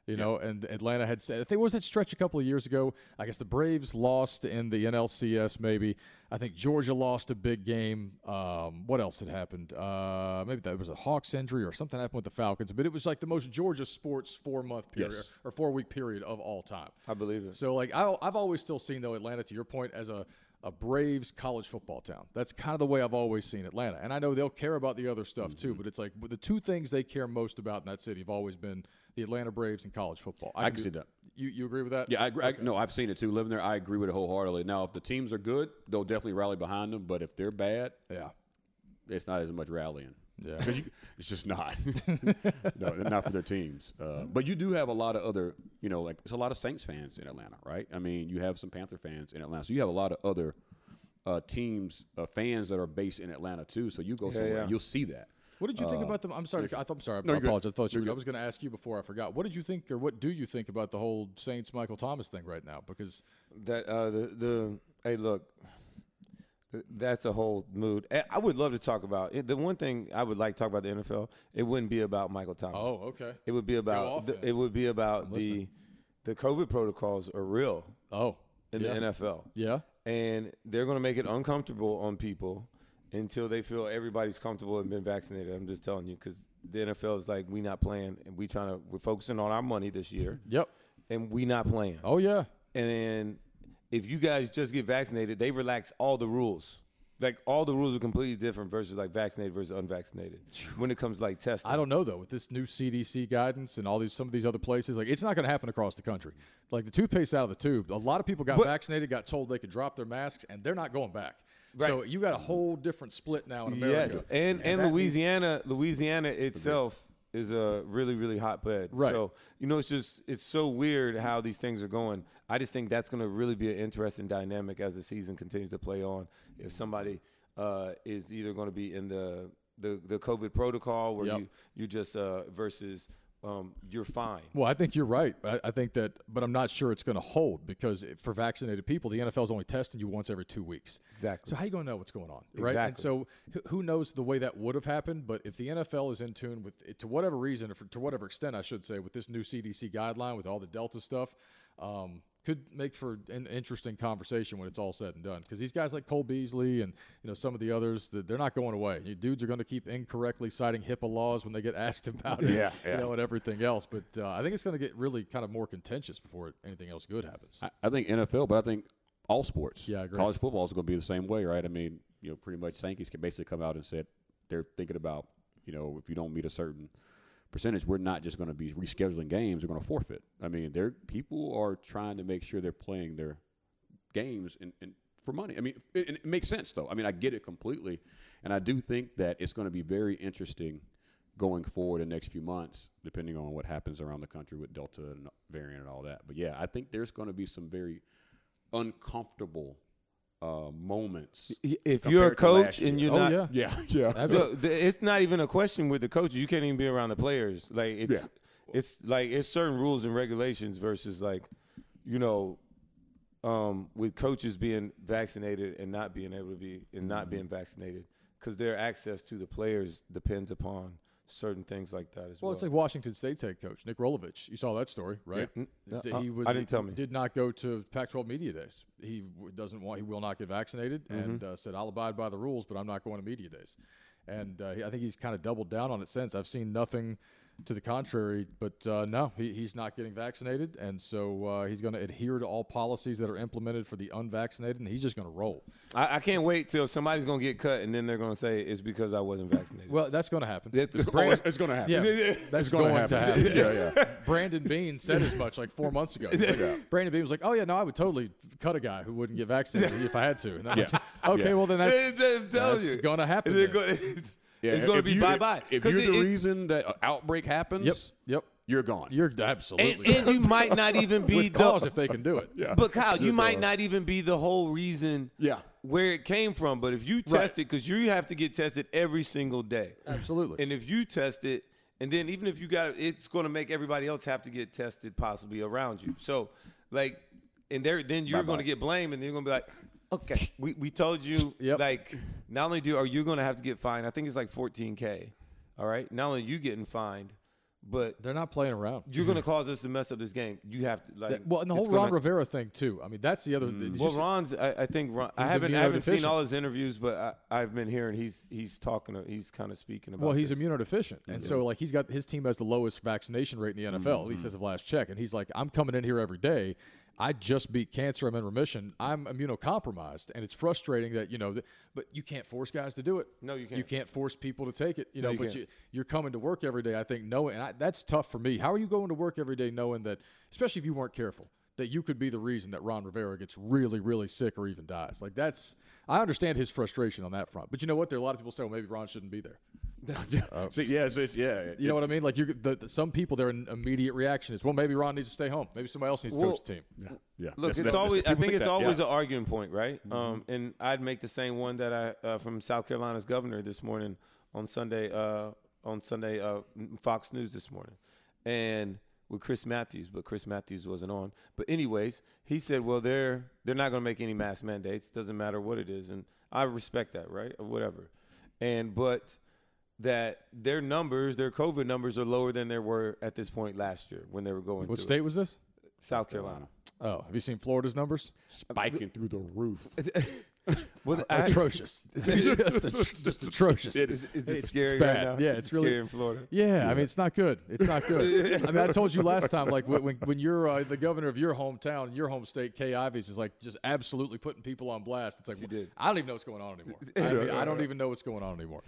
S1: You know, and Atlanta had said, I think what was that stretch a couple of years ago. I guess the Braves lost in the NLCS. Maybe I think Georgia lost a big game. Um, what else had happened? Uh, maybe that was a Hawks injury or something happened with the Falcons. But it was like the most Georgia sports four month period
S3: Yes.
S1: or four week period of all time.
S2: I believe it.
S1: So like I, I've always still seen though Atlanta to your point as a a Braves college football town. That's kind of the way I've always seen Atlanta. And I know they'll care about the other stuff too, mm-hmm. but it's like the two things they care most about in that city have always been the Atlanta Braves and college football.
S3: I can
S1: do-
S3: see that.
S1: You you agree with that?
S3: Yeah, I agree. I, no, I've seen it too. Living there, I agree with it wholeheartedly. Now, if the teams are good, they'll definitely rally behind them. But if they're bad,
S1: Yeah.
S3: it's not as much rallying.
S1: Yeah.
S3: 'Cause you- it's just not. no, not for their teams. Uh, but you do have a lot of other, you know, like it's a lot of Saints fans in Atlanta, right? I mean, you have some Panther fans in Atlanta, so you have a lot of other uh, teams, uh, fans that are based in Atlanta too. So you go somewhere,
S2: yeah.
S3: you'll see that.
S1: What did you think about them? I'm sorry. I thought, I'm sorry.
S3: Uh, No,
S1: I apologize. I thought you were, I was going to ask you before I forgot. What did you think, or what do you think about the whole Saints Michael Thomas thing right now? Because
S2: that uh, the the hey look, th- that's a whole mood. Eh, I would love to talk about it. The one thing I would like to talk about the NFL, it wouldn't be about Michael Thomas.
S1: oh, okay.
S2: It would be about the, it would be about the the COVID protocols are real
S1: Oh,
S2: in
S1: yeah.
S2: the NFL.
S1: Yeah.
S2: and they're going to make it uncomfortable on people until they feel everybody's comfortable and been vaccinated. I'm just telling you because the NFL is like we not playing and we trying to we're focusing on our money this year
S1: Yep.
S2: and we not playing.
S1: Oh yeah.
S2: And then if you guys just get vaccinated, they relax all the rules. Like all the rules are completely different versus like vaccinated versus unvaccinated when it comes to like testing.
S1: I don't know though with this new CDC guidance and all these some of these other places like it's not going to happen across the country. Like the toothpaste out of the tube. A lot of people got
S2: But-
S1: vaccinated, got told they could drop their masks, and they're not going back. So you got a whole different split now in America.
S2: Yes, and and,
S1: that means-
S2: Louisiana, Louisiana itself is a really really hotbed.
S1: Right.
S2: So you know, it's just it's so weird how these things are going. I just think that's going to really be an interesting dynamic as the season continues to play on. If somebody uh, is either going to be in the the the COVID protocol where
S1: Yep.
S2: you you just uh, versus um, you're fine.
S1: Well, I think you're right. I, I think that, but I'm not sure it's going to hold because it- for vaccinated people, the NFL is only testing you once every two weeks.
S2: Exactly.
S1: So how you going to know what's going on, right? And so who knows the way that would have happened? But if the NFL is in tune with, to whatever reason, or for, to whatever extent, I should say, with this new CDC guideline, with all the Delta stuff, um, could make for an interesting conversation when it's all said and done. Because these guys like Cole Beasley and you know some of the others, that they're not going away. You dudes are going to keep incorrectly citing HIPAA laws when they get asked about it,
S3: Yeah,
S1: you know, and everything else. But uh, I think it's going to get really kind of more contentious before anything else good happens.
S3: I, I think NFL, but I think all sports.
S1: Yeah, I agree.
S3: College football is going to be the same way, right? I mean, you know, pretty much Yankees can basically come out and said they're thinking about, you know, if you don't meet a certain percentage, we're not just going to be rescheduling games. We're going to forfeit. I mean, they're people are trying to make sure they're playing their games and, and for money. I mean, it, it makes sense though. I mean, I get it completely, and I do think that it's going to be very interesting going forward in the next few months, depending on what happens around the country with Delta and variant and all that. But yeah, I think there's going to be some very uncomfortable uh, moments.
S2: If you're a
S3: compared to last
S2: coach and you're
S1: oh
S2: not,
S1: yeah,
S3: Yeah, yeah.
S2: Look, it's not even a question with the coaches. You can't even be around the players. Like it's
S3: Yeah.
S2: it's like it's certain rules and regulations versus like, you know, um, with coaches being vaccinated and not being able to be and
S1: Mm-hmm.
S2: not being vaccinated because their access to the players depends upon certain things like that as well.
S1: Well, it's like Washington State's head coach Nick Rolovich. You saw that story, right?
S2: Mm,
S1: That
S2: uh,
S1: he was.
S2: I didn't
S1: he
S2: tell me.
S1: Did not go to Pac-12 media days. He doesn't want. He will not get vaccinated,
S2: Mm-hmm.
S1: and uh, said, "I'll abide by the rules, but I'm not going to media days." And uh, I think he's kind of doubled down on it since. I've seen nothing to the contrary. But uh, no, he, he's not getting vaccinated, and so uh, he's going to adhere to all policies that are implemented for the unvaccinated, and he's just going to roll.
S2: I, I can't wait till somebody's gonna get cut, and then they're gonna say it's because I wasn't vaccinated.
S1: Well, that's going to happen.
S2: That's-
S3: Oh, it's, it's going to happen.
S1: yeah, that's going to happen.
S3: happen. Yeah, yeah.
S1: Brandon Beane said as much like four months ago. Like- Brandon Beane was like, "Oh yeah, no, I would totally cut a guy who wouldn't get vaccinated if I had to." And I'm like, okay,
S3: Yeah.
S1: well then that's, that's going to happen.
S2: They're
S1: then.
S2: gonna-
S3: Yeah,
S2: it's going to be bye bye.
S3: If, if you're the reason that outbreak happens,
S1: Yep, yep.
S3: you're gone.
S1: You're
S2: and,
S1: absolutely
S2: and you might not even be
S1: with
S2: the
S1: cause if they can do it.
S3: yeah.
S2: But Kyle, you
S3: You're
S2: might
S3: gone.
S2: not even be the whole reason
S3: Yeah.
S2: where it came from. But if you test it, because you have to get tested every single day.
S1: Absolutely.
S2: And if you test it, and then even if you got it's going to make everybody else have to get tested possibly around you. So, like, and there, then you're going to get blamed, and then you're going to be like, okay, we, we told you,
S1: Yep.
S2: like, not only do are you going to have to get fined, I think it's like 14K. All right. Not only you getting fined, but
S1: They're not playing around.
S2: you're going to cause us to mess up this game. You have to, like,
S1: well, and the whole Ron
S2: gonna-
S1: Rivera thing too. I mean, that's the other. Mm. you
S2: well, Ron's. I, I think Ron. I haven't. I haven't seen all his interviews, but I, I've been hearing he's he's talking. He's kind of speaking about.
S1: well, he's
S2: this.
S1: immunodeficient, and so mm-hmm. like he's got his team has the lowest vaccination rate in the mm-hmm. NFL, at least as of last check. And he's like, I'm coming in here every day. I just beat cancer. I'm in remission. I'm immunocompromised, and it's frustrating that you know. That, but you can't force guys to do it.
S2: No, you can't.
S1: You
S2: can't
S1: force people to take it. You know,
S2: you
S1: but
S2: can't.
S1: you, you're coming to work every day. I think knowing, and I, that's tough for me. How are you going to work every day knowing that, especially if you weren't careful, that you could be the reason that Ron Rivera gets really, really sick or even dies? Like that's. I understand his frustration on that front, but you know what? There are a lot of people say, well, maybe Ron shouldn't be there.
S3: See, yeah, it's, it's, yeah.
S1: You know what I mean? Like you're the, the, some people, their immediate reaction is, well, maybe Ron needs to stay home. Maybe somebody else needs to
S2: Well,
S1: coach the team.
S3: Yeah. yeah.
S2: Look,
S3: That's-
S2: it's
S3: that's-
S2: always. I
S3: people
S2: think it's
S3: that,
S2: always
S3: yeah.
S2: an arguing point, right? Um, and I'd make the same one that I uh, from South Carolina's governor this morning on Sunday. Uh, on Sunday, uh, Fox News this morning, and with Chris Matthews, but Chris Matthews wasn't on. But anyways, he said, "Well, they're they're not going to make any mask mandates. Doesn't matter what it is." And I respect that, right? Or whatever. And but that their numbers, their COVID numbers, are lower than they were at this point last year when they were going.
S1: What state
S2: it.
S1: was this?
S2: South Carolina.
S1: Oh, have you seen Florida's numbers?
S3: spiking through the roof.
S2: Well, I-
S1: atrocious. It's just, just atrocious.
S2: Is, is it
S1: It's
S2: scary
S1: bad.
S2: right now?
S1: Yeah, it's really-
S2: scary in Florida.
S1: Yeah, I mean it's not good. It's not good. I mean I told you last time, like when when, when you're uh, the governor of your hometown, your home state, Kay Ivey is like just absolutely putting people on blast. It's like
S2: She did.
S1: I don't even know what's going on anymore. I, mean, I don't even know what's going on anymore.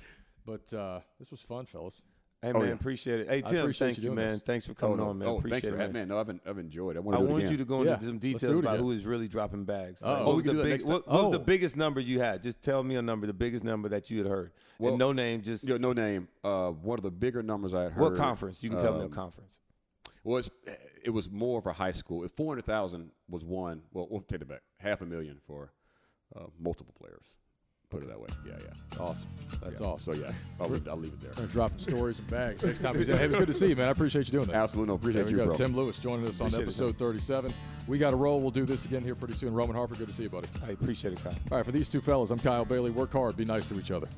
S1: But uh, this was fun, fellas.
S2: Hey
S3: Oh,
S2: man,
S3: yeah.
S2: appreciate it. Hey Tim,
S1: appreciate
S2: thank
S1: you
S2: you, man.
S1: this.
S2: Thanks for
S3: Oh,
S2: coming
S3: no.
S2: on, man.
S3: oh,
S2: appreciate
S3: thanks for
S2: it,
S3: having
S2: man.
S3: No, I've, I've enjoyed it. I
S2: I
S3: want to do it again.
S2: you to go into
S1: Yeah,
S2: some details about who is really dropping bags.
S1: Oh.
S2: Like,
S1: Oh,
S2: what was the big, what, what was the
S1: Oh.
S2: biggest number you had? Just tell me a number, the biggest number that you had heard.
S3: Well-
S2: and no name, just
S3: You know, no name. Uh, one of the bigger numbers I had heard.
S2: what conference? You can tell me a
S3: um,
S2: conference.
S3: Well, it's, it was more for high school. If four hundred thousand was one, well, we'll take it back. Half a million for uh, multiple players. Put it that way. Yeah, yeah.
S1: Awesome. That's
S3: yeah.
S1: awesome.
S3: So yeah, I'll leave, I'll leave it there.
S1: We're dropping stories and bags next time he's in. Hey, it was good to see you, man. I appreciate you doing this.
S3: Absolutely, no, appreciate
S1: There
S3: you,
S1: go.
S3: bro.
S1: Tim Lewis joining us on
S2: Appreciate it,
S1: episode 37. We got to roll. We'll do this again here pretty soon. Roman Harper, good to see you, buddy.
S2: I appreciate it, Kyle.
S1: All right, for these two fellas, I'm Kyle Bailey. Work hard, be nice to each other.